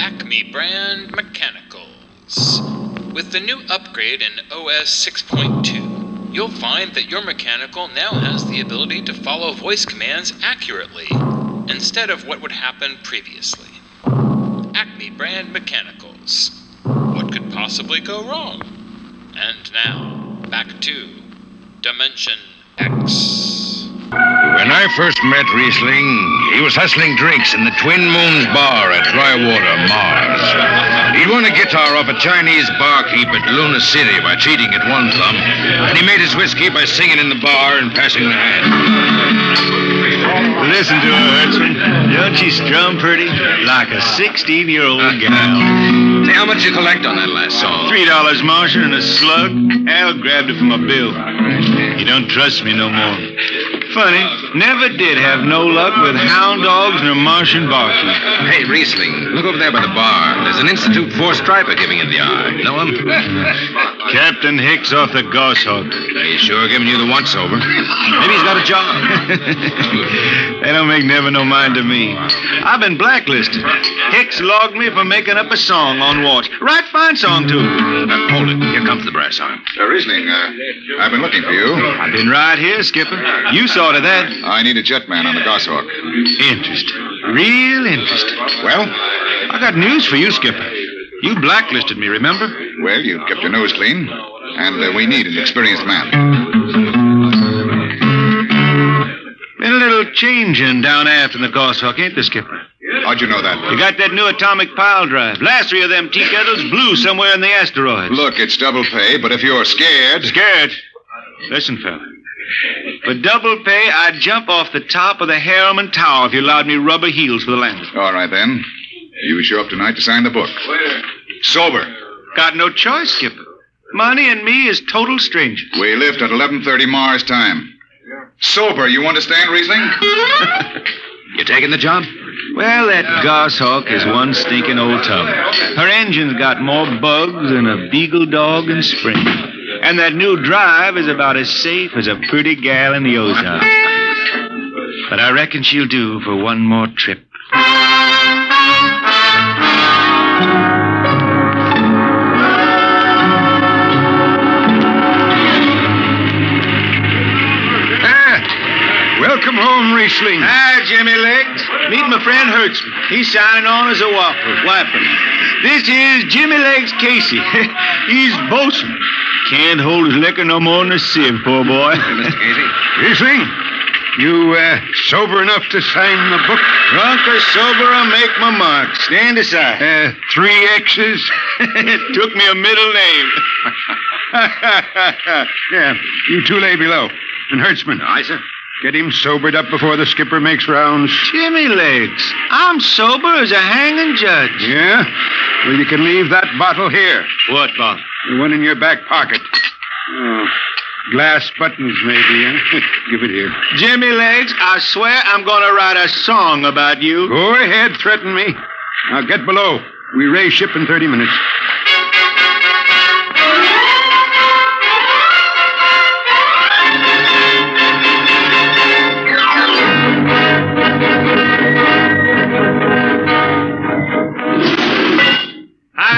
Acme Brand Mechanicals. With the new upgrade in OS 6.2, you'll find that your mechanical now has the ability to follow voice commands accurately, instead of what would happen previously. Acme Brand Mechanicals. What could possibly go wrong? And now, back to Dimension X. When I first met Rhysling, he was hustling drinks in the Twin Moons Bar at Drywater, Mars. He'd won a guitar off a Chinese barkeep at Luna City by cheating at one thumb, and he made his whiskey by singing in the bar and passing the hat. Listen to her, Hertzman. Don't she strum pretty? Like a 16 year old uh, gal. Say, how much you collect on that last song? Three dollars Martian and a slug. Al grabbed it from my bill. You don't trust me no more. Funny, never did have no luck with hound dogs nor Martian barkeep. Hey, Rhysling, look over there by the bar. There's an Institute Four striper giving it the eye. Know him? Captain Hicks off the Goshawk. He's sure giving you the once over. Maybe he's got a job. They don't make never no mind to me. I've been blacklisted. Hicks logged me for making up a song on watch. Right fine song, too. Uh, hold it. Here comes the brass arm. Uh, Rhysling, uh, I've been looking for you. I've been right here, Skipper. You saw to that. I need a jetman on the Goshawk. Interesting. Real interesting. Well? I got news for you, Skipper. You blacklisted me, remember? Well, you've kept your nose clean, and uh, we need an experienced man. Been a little changing down aft in the Goshawk, ain't there, Skipper? How'd you know that? You got that new atomic pile drive. Last three of them tea kettles blew somewhere in the asteroids. Look, it's double pay, but if you're scared. Scared? Listen, fella. For double pay, I'd jump off the top of the Harriman Tower if you allowed me rubber heels for the landing. All right, then. You show up tonight to sign the book. Where? Sober. Got no choice, Skipper. Money and me is total strangers. We lift at 11.30 Mars time. Sober, you understand, reasoning? You taking the job? Well, that Goshawk is one stinking old tub. Her engine's got more bugs than a beagle dog in spring. And that new drive is about as safe as a pretty gal in the ozone. But I reckon she'll do for one more trip. Ah, welcome home, Rhysling. Hi, Jimmy Legs. Meet my friend Hertzman. He's signing on as a whopper. Wiper. This is Jimmy Legs Casey. He's bosun. Can't hold his liquor no more than a sieve, poor boy. Mr. Casey. Rhysling, you uh, sober enough to sign the book? Drunk or sober, I make my mark. Stand aside. Uh, three X's. it took me a middle name. yeah, you two lay below. And Hertzman. Aye, sir. Get him sobered up before the skipper makes rounds. Jimmy Legs, I'm sober as a hanging judge. Yeah? Well, you can leave that bottle here. What bottle? The one in your back pocket. Oh, glass buttons, maybe, huh? Give it here. Jimmy Legs, I swear I'm going to write a song about you. Go ahead, threaten me. Now get below. We raise ship in 30 minutes.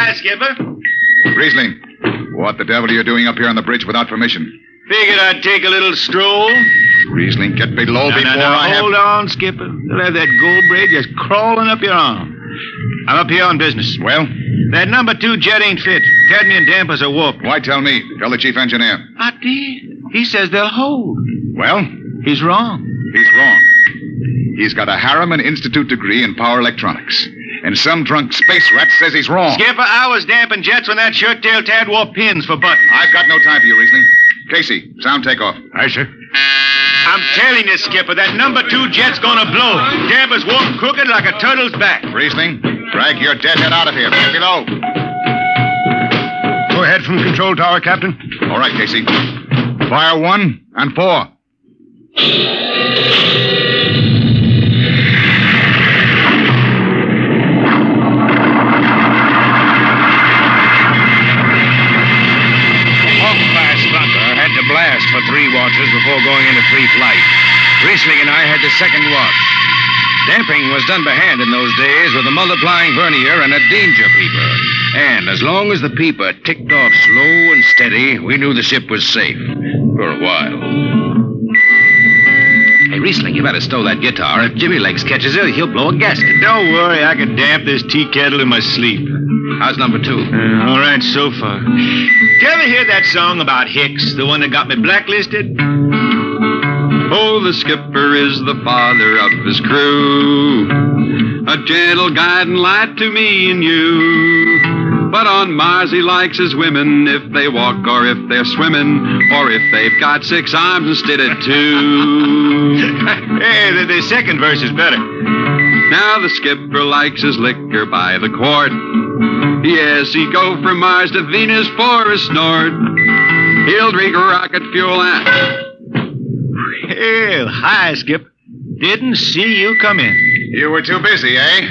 Hi, Skipper. Rhysling, what the devil are you doing up here on the bridge without permission? Figured I'd take a little stroll. Rhysling, get below Now, before now, now, I have... hold on, Skipper. You'll have that gold braid just crawling up your arm. I'm up here on business. Well? That number two jet ain't fit. Cadmium dampers are warped. Why tell me? Tell the chief engineer. I did. He says they'll hold. Well? He's wrong. He's wrong. He's got a Harriman Institute degree in power electronics. And some drunk space rat says he's wrong. Skipper, I was damping jets when that shirt tail Tad wore pins for buttons. I've got no time for you, Rhysling. Casey, sound takeoff. Aye, sir. I'm telling you, Skipper, that number two jet's gonna blow. Dampers warp crooked like a turtle's back. Rhysling, drag your deadhead out of here. Get below. Go ahead from the control tower, Captain. All right, Casey. Fire one and four. For three watches before going into free flight. Rhysling and I had the second watch. Damping was done by hand in those days with a multiplying vernier and a danger peeper. And as long as the peeper ticked off slow and steady, we knew the ship was safe. For a while. Hey, Rhysling, you better stow that guitar. If Jimmy Legs catches it, he'll blow a gasket. Don't worry, I can damp this tea kettle in my sleep. How's number two? Uh, all right so far. Did you ever hear that song about Hicks, the one that got me blacklisted? Oh, the skipper is the father of his crew, a gentle guiding light to me and you. But on Mars he likes his women if they walk or if they're swimming or if they've got six arms instead of two. hey, the, the second verse is better. Now the skipper likes his liquor by the quart. Yes, he go from Mars to Venus for a snort. He'll drink rocket fuel and... Well, hi, Skip. Didn't see you come in. You were too busy, eh?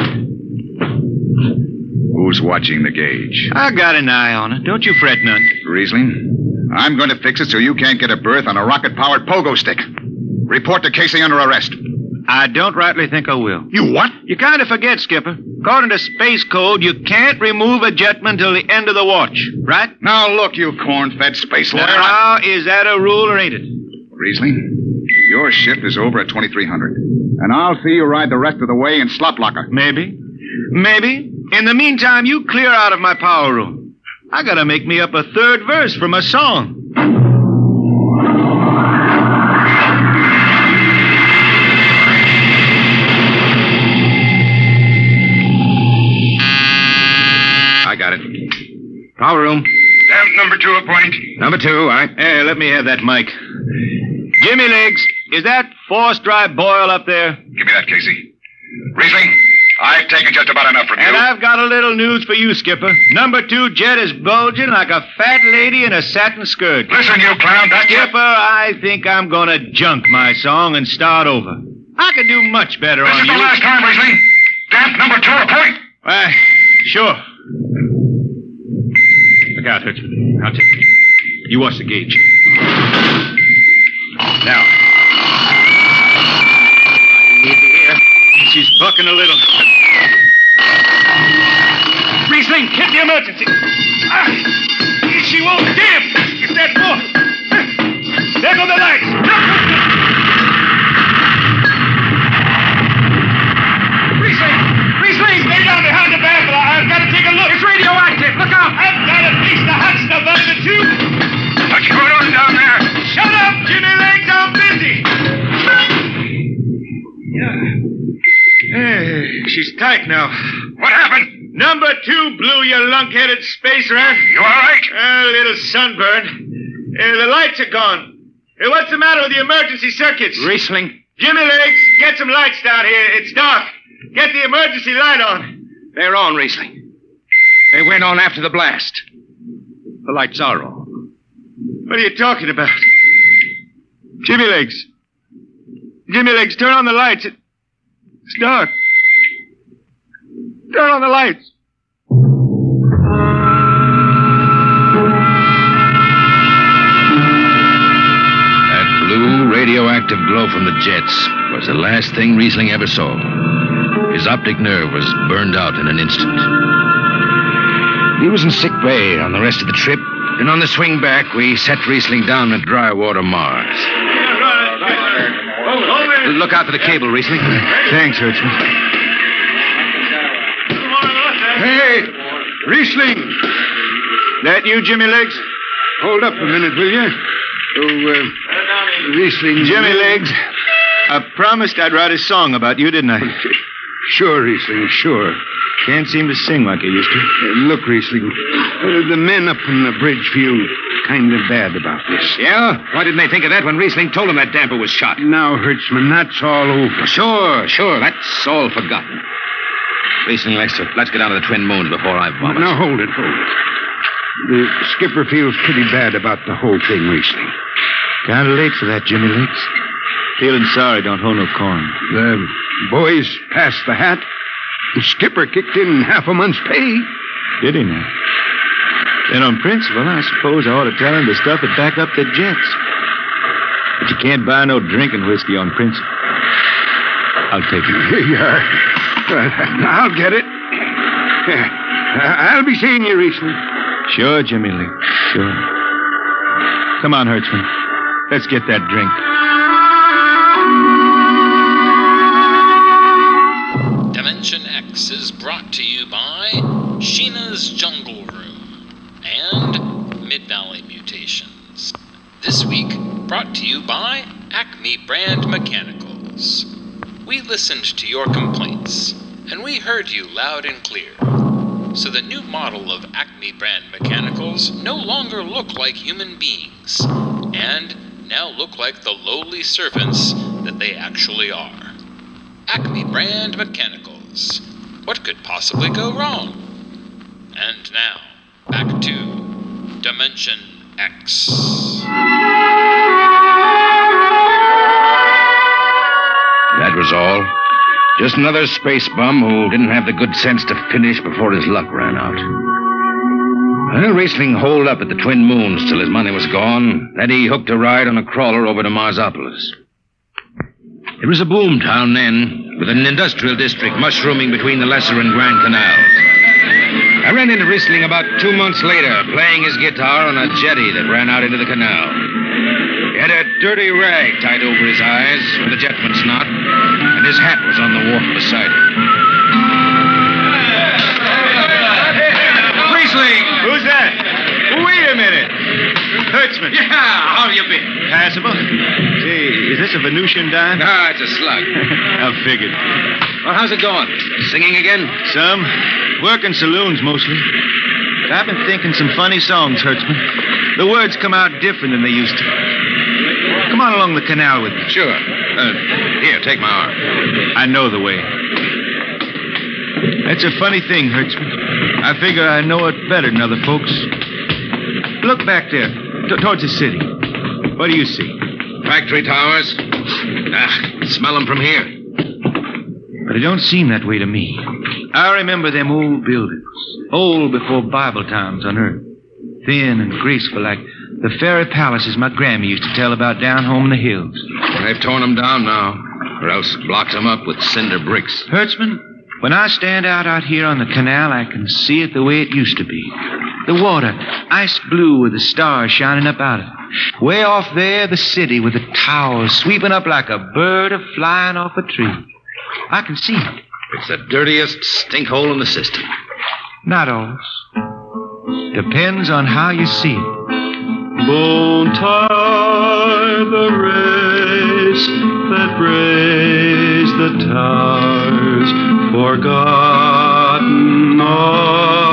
Who's watching the gauge? I got an eye on it. Don't you fret none. Rhysling, I'm going to fix it so you can't get a berth on a rocket powered pogo stick. Report to Casey under arrest. I don't rightly think I will. You what? You kind of forget, Skipper. According to Space Code, you can't remove a jetman till the end of the watch, right? Now look, you corn-fed space lawyer. Now, is that a rule or ain't it? Rhysling, your shift is over at 2300. And I'll see you ride the rest of the way in slot locker. Maybe. Maybe. In the meantime, you clear out of my power room. I gotta make me up a third verse from a song. Power room. Damp number two appoint. Number two, all right. Hey, let me have that mic. Jimmy Legs, is that force dry boil up there? Give me that, Casey. Rhysling, I've taken just about enough from And you. And I've got a little news for you, Skipper. Number two jet is bulging like a fat lady in a satin skirt. Listen, you clown, that's Skipper, I think I'm gonna junk my song and start over. I could do much better This on is you. the last time, Rhysling. Damp number two appoint. Why, sure. Out, Hertzman. I'll take it. You watch the gauge. Now. You need to hear. She's bucking a little. Rhysling, hit the emergency. Ah, she won't. Damn! It's that boat. There go the lights. Rhysling! Rhysling! Stay down behind the baffle. I've got to take a look. It's radioactive. Look out! Tight now. What happened? Number two blew, your lunk-headed space rat. You all right? A little sunburn. Uh, the lights are gone. Uh, what's the matter with the emergency circuits? Rhysling. Jimmy Legs, get some lights down here. It's dark. Get the emergency light on. They're on, Rhysling. They went on after the blast. The lights are on. What are you talking about? Jimmy Legs. Jimmy Legs, turn on the lights. It- It's dark. Turn on the lights. That blue radioactive glow from the jets was the last thing Rhysling ever saw. His optic nerve was burned out in an instant. He was in sick bay on the rest of the trip, and on the swing back, we set Rhysling down at Drywater, Mars. Look out for the cable, Rhysling. Thanks, Hertzman. Hey, Rhysling! That you, Jimmy Legs? Hold up a minute, will you? Oh, uh, Rhysling. Jimmy Legs, I promised I'd write a song about you, didn't I? Sure, Rhysling, sure. Can't seem to sing like I used to. Uh, look, Rhysling, uh, the men up in the bridge feel kind of bad about this. Yeah? Why didn't they think of that when Rhysling told them that damper was shot? Now, Hertzman, that's all over. Sure, sure. That's all forgotten. Rhysling, let's, let's get out of the Twin Moons before I vomit. Now, hold it, hold it. The skipper feels pretty bad about the whole thing, Rhysling. Kind of late for that, Jimmy Legs. Feeling sorry, don't hold no corn. The boys passed the hat. The skipper kicked in half a month's pay. Did he now? Then on principle, I suppose I ought to tell him to stuff it back up the jets. But you can't buy no drinking whiskey on principle. I'll take it. Here you are. Uh, I'll get it. I'll be seeing you, Rhysling. Sure, Jimmy Lee. Sure. Come on, Hertzman. Let's get that drink. Dimension X is brought to you by Sheena's Jungle Room and Mid Valley Mutations. This week, brought to you by Acme Brand Mechanicals. We listened to your complaints, and we heard you loud and clear. So the new model of Acme brand mechanicals no longer look like human beings, and now look like the lowly servants that they actually are. Acme brand mechanicals. What could possibly go wrong? And now, back to Dimension X. was all. Just another space bum who didn't have the good sense to finish before his luck ran out. Well, Rhysling holed up at the Twin Moons till his money was gone. Then he hooked a ride on a crawler over to Marsopolis. It was a boom town then, with an industrial district mushrooming between the Lesser and Grand Canals. I ran into Rhysling about two months later, playing his guitar on a jetty that ran out into the canal. He had a dirty rag tied over his eyes with a jetman's knot, and his hat was on the wharf beside him. Rhysling! Who's that? Wait a minute. Hertzman. Yeah, how you been? Passable. Say, is this a Venusian dime? Ah, it's a slug. I figured. Well, how's it going? Singing again? Some. Working saloons mostly. But I've been thinking some funny songs, Hertzman. The words come out different than they used to. Come on along the canal with me. Sure. Uh, here, take my arm. I know the way. That's a funny thing, Hertzman. I figure I know it better than other folks. Look back there, t- towards the city. What do you see? Factory towers. Ah, smell them from here. But it don't seem that way to me. I remember them old buildings, old before Bible times on earth. Thin and graceful like the fairy palaces my Grammy used to tell about down home in the hills. They've torn them down now, or else blocked them up with cinder bricks. Hertzman, when I stand out out here on the canal, I can see it the way it used to be. The water, ice blue with the stars shining up out of it. Way off there, the city with the towers sweeping up like a bird a flying off a tree. I can see it. It's the dirtiest stink hole in the system. Not always. Depends on how you see it. Bone tie the race that raised the towers, forgotten are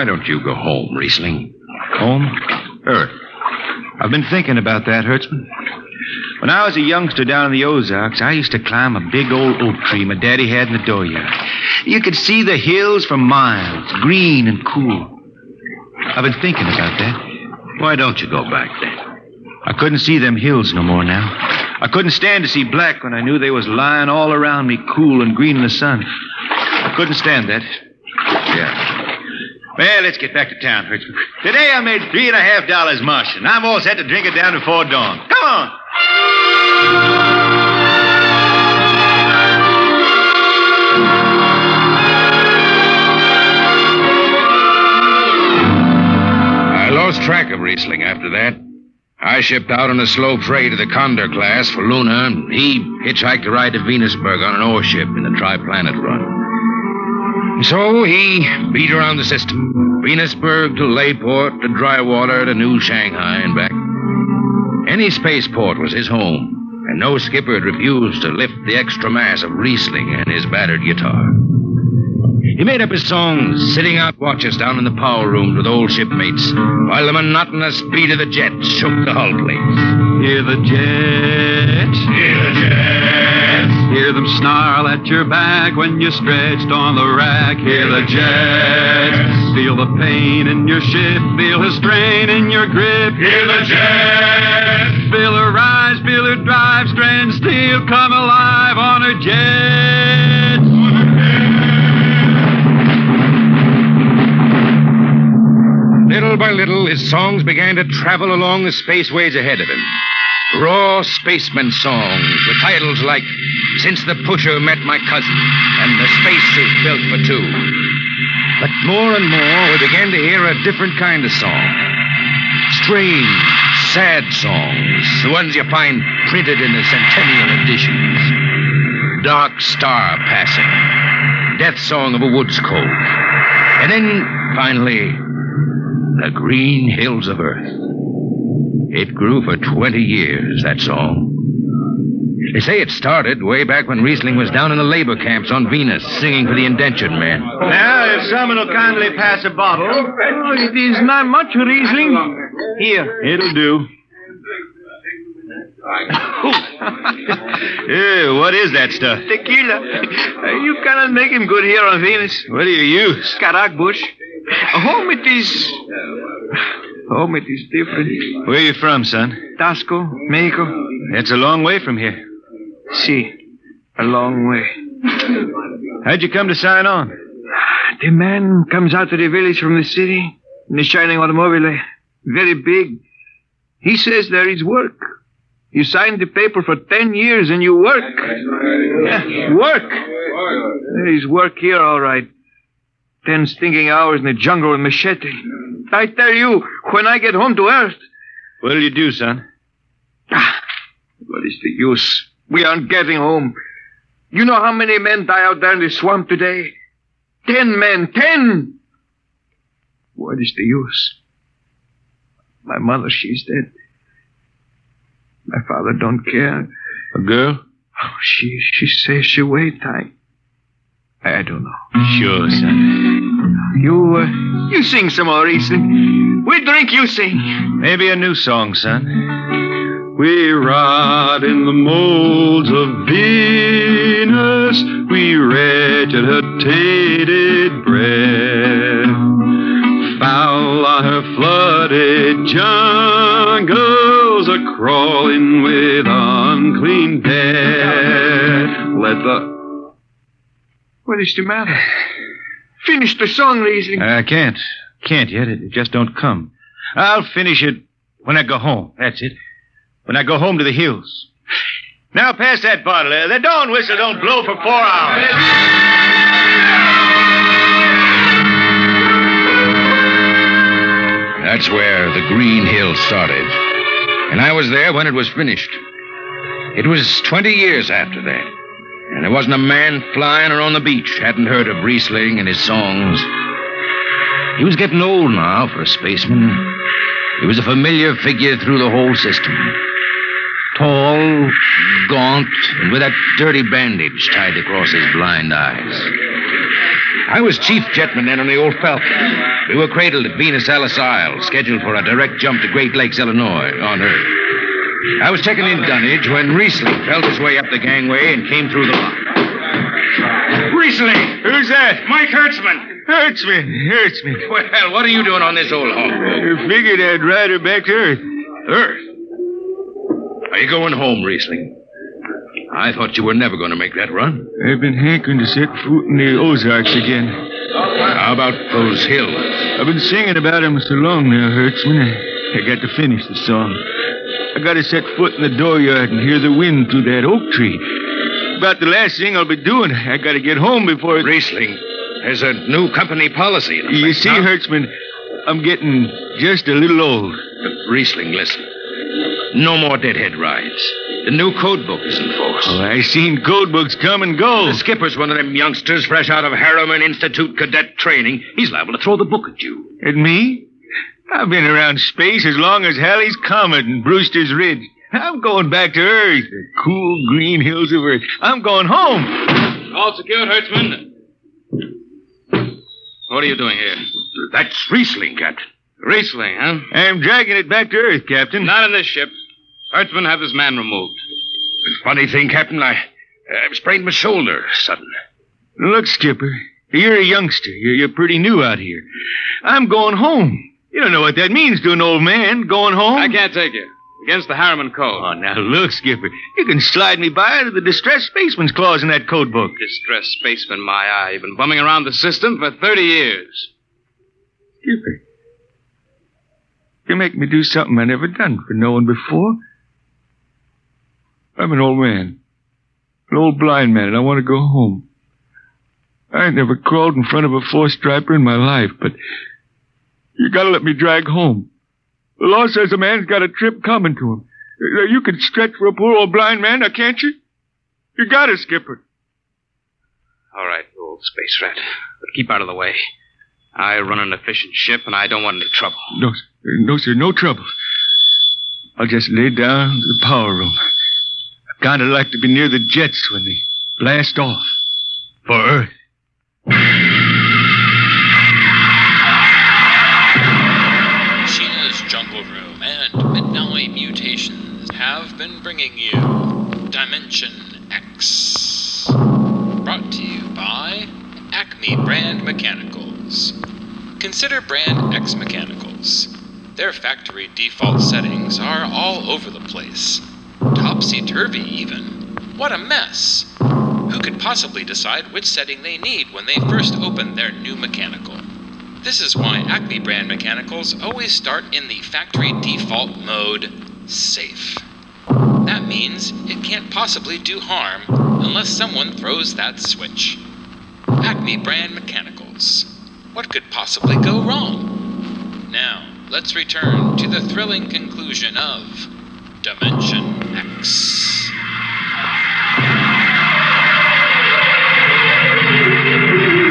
Why don't you go home, Rhysling? Home? Earth. I've been thinking about that, Hertzman. When I was a youngster down in the Ozarks, I used to climb a big old oak tree my daddy had in the dooryard. You could see the hills for miles, green and cool. I've been thinking about that. Why don't you go back then? I couldn't see them hills no more now. I couldn't stand to see black when I knew they was lying all around me, cool and green in the sun. I couldn't stand that. Yeah. Well, let's get back to town, Hertzman. Today I made three and a half dollars Martian. I'm all set to drink it down before dawn. Come on. I lost track of Rhysling after that. I shipped out on a slow freight of the Condor class for Luna. and He hitchhiked a ride to Venusburg on an ore ship in the Triplanet run. So he beat around the system. Venusburg to Leyport to Drywater to New Shanghai and back. Any spaceport was his home, and no skipper had refused to lift the extra mass of Rhysling and his battered guitar. He made up his songs, sitting out watches down in the power rooms with old shipmates, while the monotonous beat of the jet shook the hull plates. Hear the jet! Hear the jets. Hear them snarl at your back when you're stretched on the rack. Hear the jets. Feel the pain in your ship. Feel the strain in your grip. Hear the jets. Feel the ride still come alive on her jets. Little by little, his songs began to travel along the spaceways ahead of him. Raw spaceman songs with titles like Since the Pusher Met My Cousin and The Spacesuit Built for Two. But more and more, we began to hear a different kind of song. Strange, sad songs, the ones you find printed in the centennial editions. Dark Star Passing, Death Song of a Wood's Colt. And then, finally, The Green Hills of Earth. It grew for 20 years, that song. They say it started way back when Rhysling was down in the labor camps on Venus singing for the indentured men. Now, if someone will kindly pass a bottle. Oh, it is not much, Rhysling. Here. It'll do. Yeah, what is that stuff? Tequila. You cannot make him good here on Venus. What do you use? Karak bush. Home it is. Home it is different. Where you from, son? Taxco, Mexico. It's a long way from here. See, a long way. How'd you come to sign on? The man comes out to the village from the city in a shining automobile. Very big. He says there is work. You signed the paper for ten years and you work. Yeah, work. There is work here, all right. Ten stinking hours in the jungle with machete. I tell you, when I get home to Earth. What'll you do, son? Ah, what is the use? We aren't getting home. You know how many men die out there in the swamp today? Ten men, ten! What is the use? My mother, she's dead. My father don't care. A girl? Oh, she she says she wait. I I don't know. Sure, son. You uh, you sing some more, Rhysling. We drink, you sing. Maybe a new song, son. We rot in the molds of Venus. We regurgitated breath. Foul are her flooded jungles, a crawling with unclean dead. Let the. What is the matter? Finish the song, Rhysling. I can't. Can't yet. It just don't come. I'll finish it when I go home. That's it. When I go home to the hills. Now pass that bottle. Uh, the dawn whistle don't blow for four hours. That's where the Green Hill started. And I was there when it was finished. It was 20 years after that. And there wasn't a man flying or on the beach hadn't heard of Rhysling and his songs. He was getting old now for a spaceman. He was a familiar figure through the whole system. Tall, gaunt, and with that dirty bandage tied across his blind eyes. I was chief jetman then on the old Falcon. We were cradled at Venus Alice Isle, scheduled for a direct jump to Great Lakes, Illinois, on Earth. I was checking in dunnage when Rhysling felt his way up the gangway and came through the lock. Rhysling! Who's that? Mike Hertzman. Hertzman, Hertzman. Well, what are you doing on this old hog? I figured I'd ride her back to Earth. Earth? Are you going home, Rhysling? I thought you were never going to make that run. I've been hankering to set foot in the Ozarks again. How about those hills? I've been singing about 'em so long now, Hertzman. I, I got to finish the song. I got to set foot in the dooryard and hear the wind through that oak tree. About the last thing I'll be doing. I got to get home before it... Rhysling, there's a new company policy. In You see, now. Hertzman, I'm getting just a little old. Rhysling, listen. No more deadhead rides. The new code book is in force. Oh, I seen code books come and go. The skipper's one of them youngsters fresh out of Harriman Institute cadet training. He's liable to throw the book at you. At me? I've been around space as long as Halley's Comet and Brewster's Ridge. I'm going back to Earth, the cool green hills of Earth. I'm going home. All secured, Hertzman. What are you doing here? That's Rhysling, Captain. Rhysling, huh? I'm dragging it back to Earth, Captain. Not in this ship. Hertzman, have this man removed. Funny thing, Captain, I, I've sprained my shoulder sudden. Look, Skipper, you're a youngster. You're, you're pretty new out here. I'm going home. You don't know what that means to an old man, going home. I can't take you. Against the Harriman Code. Oh, now look, Skipper. You can slide me by to the distressed spaceman's clause in that code book. Distressed spaceman, my eye. You've been bumming around the system for 30 years. Skipper. You make me do something I never done for no one before. I'm an old man. An old blind man, and I want to go home. I ain't never crawled in front of a four striper in my life, but you gotta let me drag home. The law says a man's got a trip coming to him. Uh, You can stretch for a poor old blind man, now can't you? You got it, Skipper. All right, old space rat. But keep out of the way. I run an efficient ship, and I don't want any trouble. No, sir. no, sir, no trouble. I'll just lay down to the power room. I kinda like to be near the jets when they blast off. For Earth. Bringing you Dimension X. Brought to you by Acme Brand Mechanicals. Consider Brand X Mechanicals. Their factory default settings are all over the place. Topsy turvy, even. What a mess! Who could possibly decide which setting they need when they first open their new mechanical? This is why Acme brand mechanicals always start in the factory default mode safe. That means it can't possibly do harm unless someone throws that switch. Acme brand mechanicals. What could possibly go wrong? Now, let's return to the thrilling conclusion of Dimension X.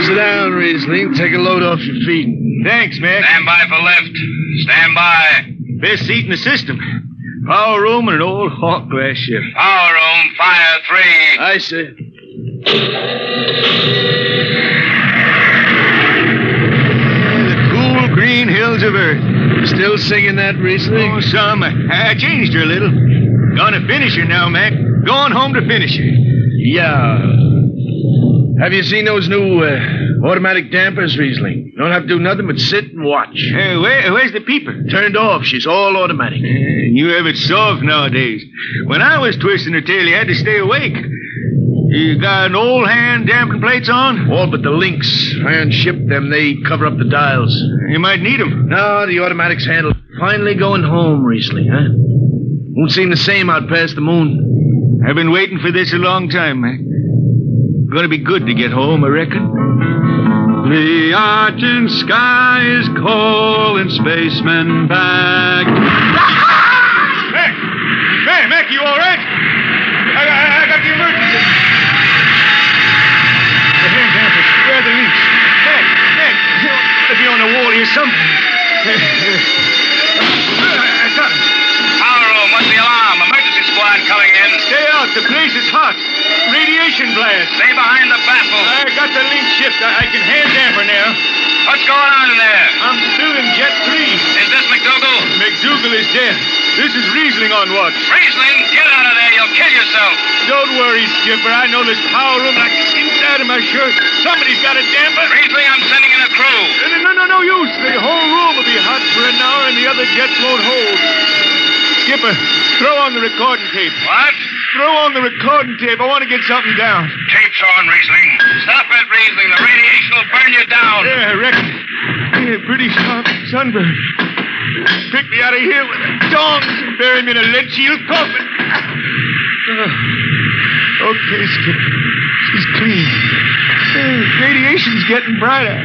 Sit down, Rhysling. Take a load off your feet. Thanks, Mick. Stand by for lift. Stand by. Best seat in the system. Power room and an old hawk glass ship. Power room, fire three. I see. The cool green hills of Earth. Still singing that, Rhysling? Oh, some. I changed her a little. Gonna finish her now, Mac. Going home to finish her. Yeah. Have you seen those new uh, automatic dampers, Rhysling? Don't have to do nothing but sit and watch. Hey, where, where's the peeper? Turned off. She's all automatic. Eh, you have it soft nowadays. When I was twisting her tail, you had to stay awake. You got an old hand damping plates on? All but the links. Iron shipped them. They cover up the dials. You might need them. No, the automatics handle. Finally going home, Rhysling, huh? Won't seem the same out past the moon. I've been waiting for this a long time, Mac. Gonna be good to get home, I reckon. The argent sky is calling spacemen back. Mac! Hey, Mac, you all right? I, I, I got the emergency. The hand dampers. Where are the links? Mac, Mac, you ought to be on the wall here somewhere. I got him. Power room, what's the alarm? Squad coming in. Stay out. The place is hot. Radiation blast. Stay behind the baffle. I got the link shift. I, I can hand damper now. What's going on in there? I'm still in Jet 3. Is this McDougal? McDougal is dead. This is Rhysling on watch. Rhysling, get out of there. You'll kill yourself. Don't worry, Skipper. I know this power room like the inside of my shirt. Somebody's got a damper. Riesling, I'm sending in a crew. No, no, no, no use. The whole room will be hot for an hour and the other jets won't hold. Skipper, throw on the recording tape. What? Throw on the recording tape. I want to get something down. Tape's on, Rhysling. Stop it, Rhysling. The radiation will burn you down. Yeah, I reckon. Yeah, pretty sharp sunburn. Pick me out of here with the tongs and bury me in a lead shield coffin. Uh, okay, Skipper. She's clean. Yeah, radiation's getting brighter.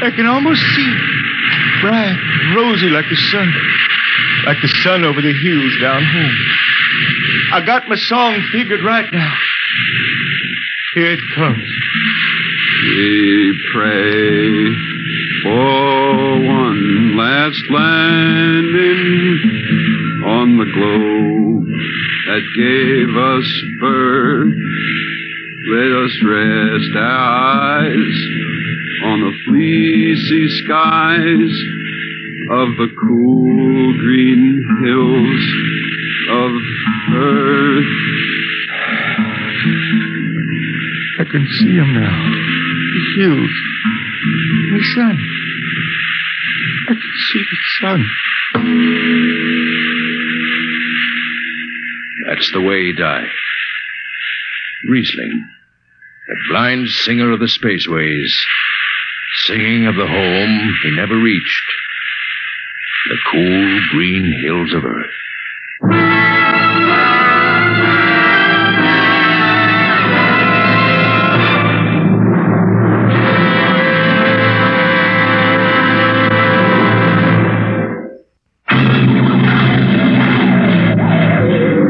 I can almost see it. Bright, rosy like the sun. Like the sun over the hills down home. I got my song figured right now. Here it comes. We pray for one last landing on the globe that gave us birth. Let us rest our eyes on the fleecy skies of the cool green hills of earth. I can see him now. The hills. The sun. I can see the sun. That's the way he died. Rhysling, that blind singer of the spaceways, singing of the home he never reached, the cool green hills of Earth.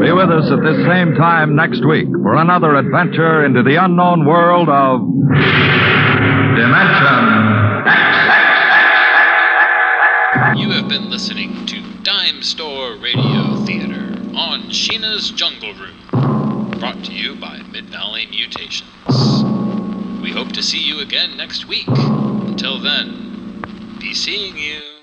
Be with us at this same time next week for another adventure into the unknown world of Dimension have been listening to Dime Store Radio Theater on Sheena's Jungle Room, brought to you by Mid Valley Mutations. We hope to see you again next week. Until then, be seeing you.